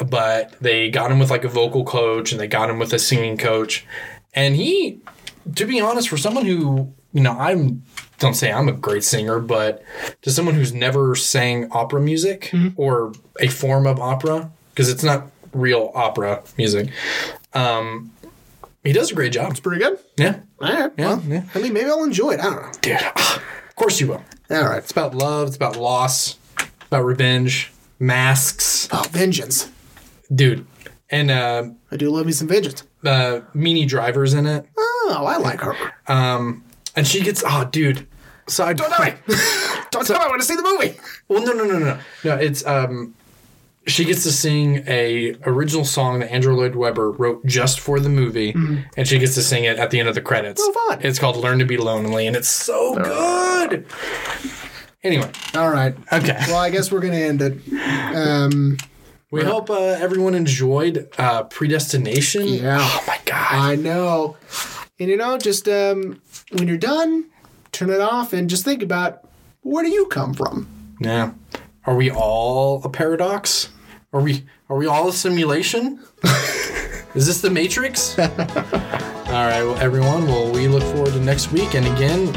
S1: But they got him with like a vocal coach and they got him with a singing coach. And he, to be honest, for someone who, you know, I'm, don't say I'm a great singer, but to someone who's never sang opera music or a form of opera, because it's not real opera music, um, he does a great job.
S2: It's pretty good.
S1: Yeah.
S2: All right. well,
S1: yeah.
S2: I mean, maybe I'll enjoy it. I don't know.
S1: Dude, of course you will.
S2: All right.
S1: It's about love, it's about loss, it's about revenge, masks.
S2: Oh, vengeance.
S1: Dude. And uh,
S2: I do love me some vengeance.
S1: uh, Minnie Driver's in it.
S2: Oh, I like her.
S1: And she gets, oh, dude. Side
S2: Don't tell me. don't tell me. I want to see the movie.
S1: Well, no, no, no, no, no. No, it's um, she gets to sing a original song that Andrew Lloyd Webber wrote just for the movie, and she gets to sing it at the end of the credits.
S2: Mm-hmm. Oh, fun.
S1: It's called "Learn to Be Lonely," and it's so good. Anyway,
S2: All right.
S1: okay.
S2: Well, I guess we're gonna end it. Um,
S1: We hope uh, everyone enjoyed uh, Predestination.
S2: Yeah.
S1: Oh my god.
S2: I know. And you know, just um, when you're done, turn it off and just think about where do you come from?
S1: Yeah. Are we all a paradox? Are we are we all a simulation? Is this the Matrix? all right, well, everyone. Well, we look forward to next week, and again,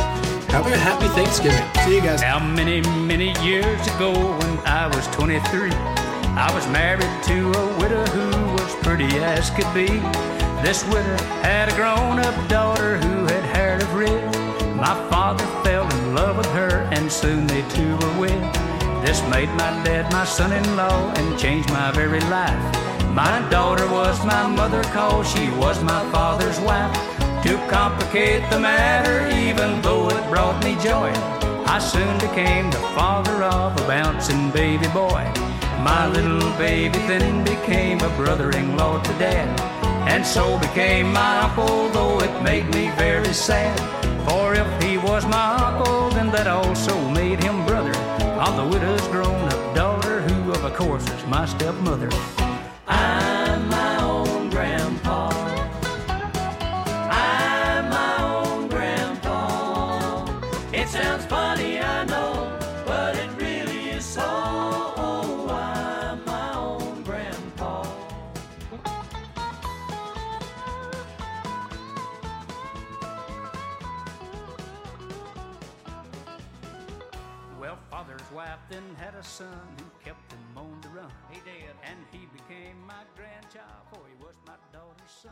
S1: have a happy Thanksgiving.
S2: See you guys.
S4: How many, many years ago when I was 23, I was married to a widow who was pretty as could be. This widow had a grown up daughter who had hair of red. My father fell in love with her and soon they two were wed. This made my dad my son in law and changed my very life. My daughter was my mother cause she was my father's wife. To complicate the matter, even though it brought me joy, I soon became the father of a bouncing baby boy. My little baby then became a brother-in-law to dad, and so became my uncle, though it made me very sad. For if he was my uncle, then that also made him brother of the widow's grown-up daughter, who of course is my stepmother. I'm son who kept him on the run. He did. And he became my grandchild, for he was my daughter's son.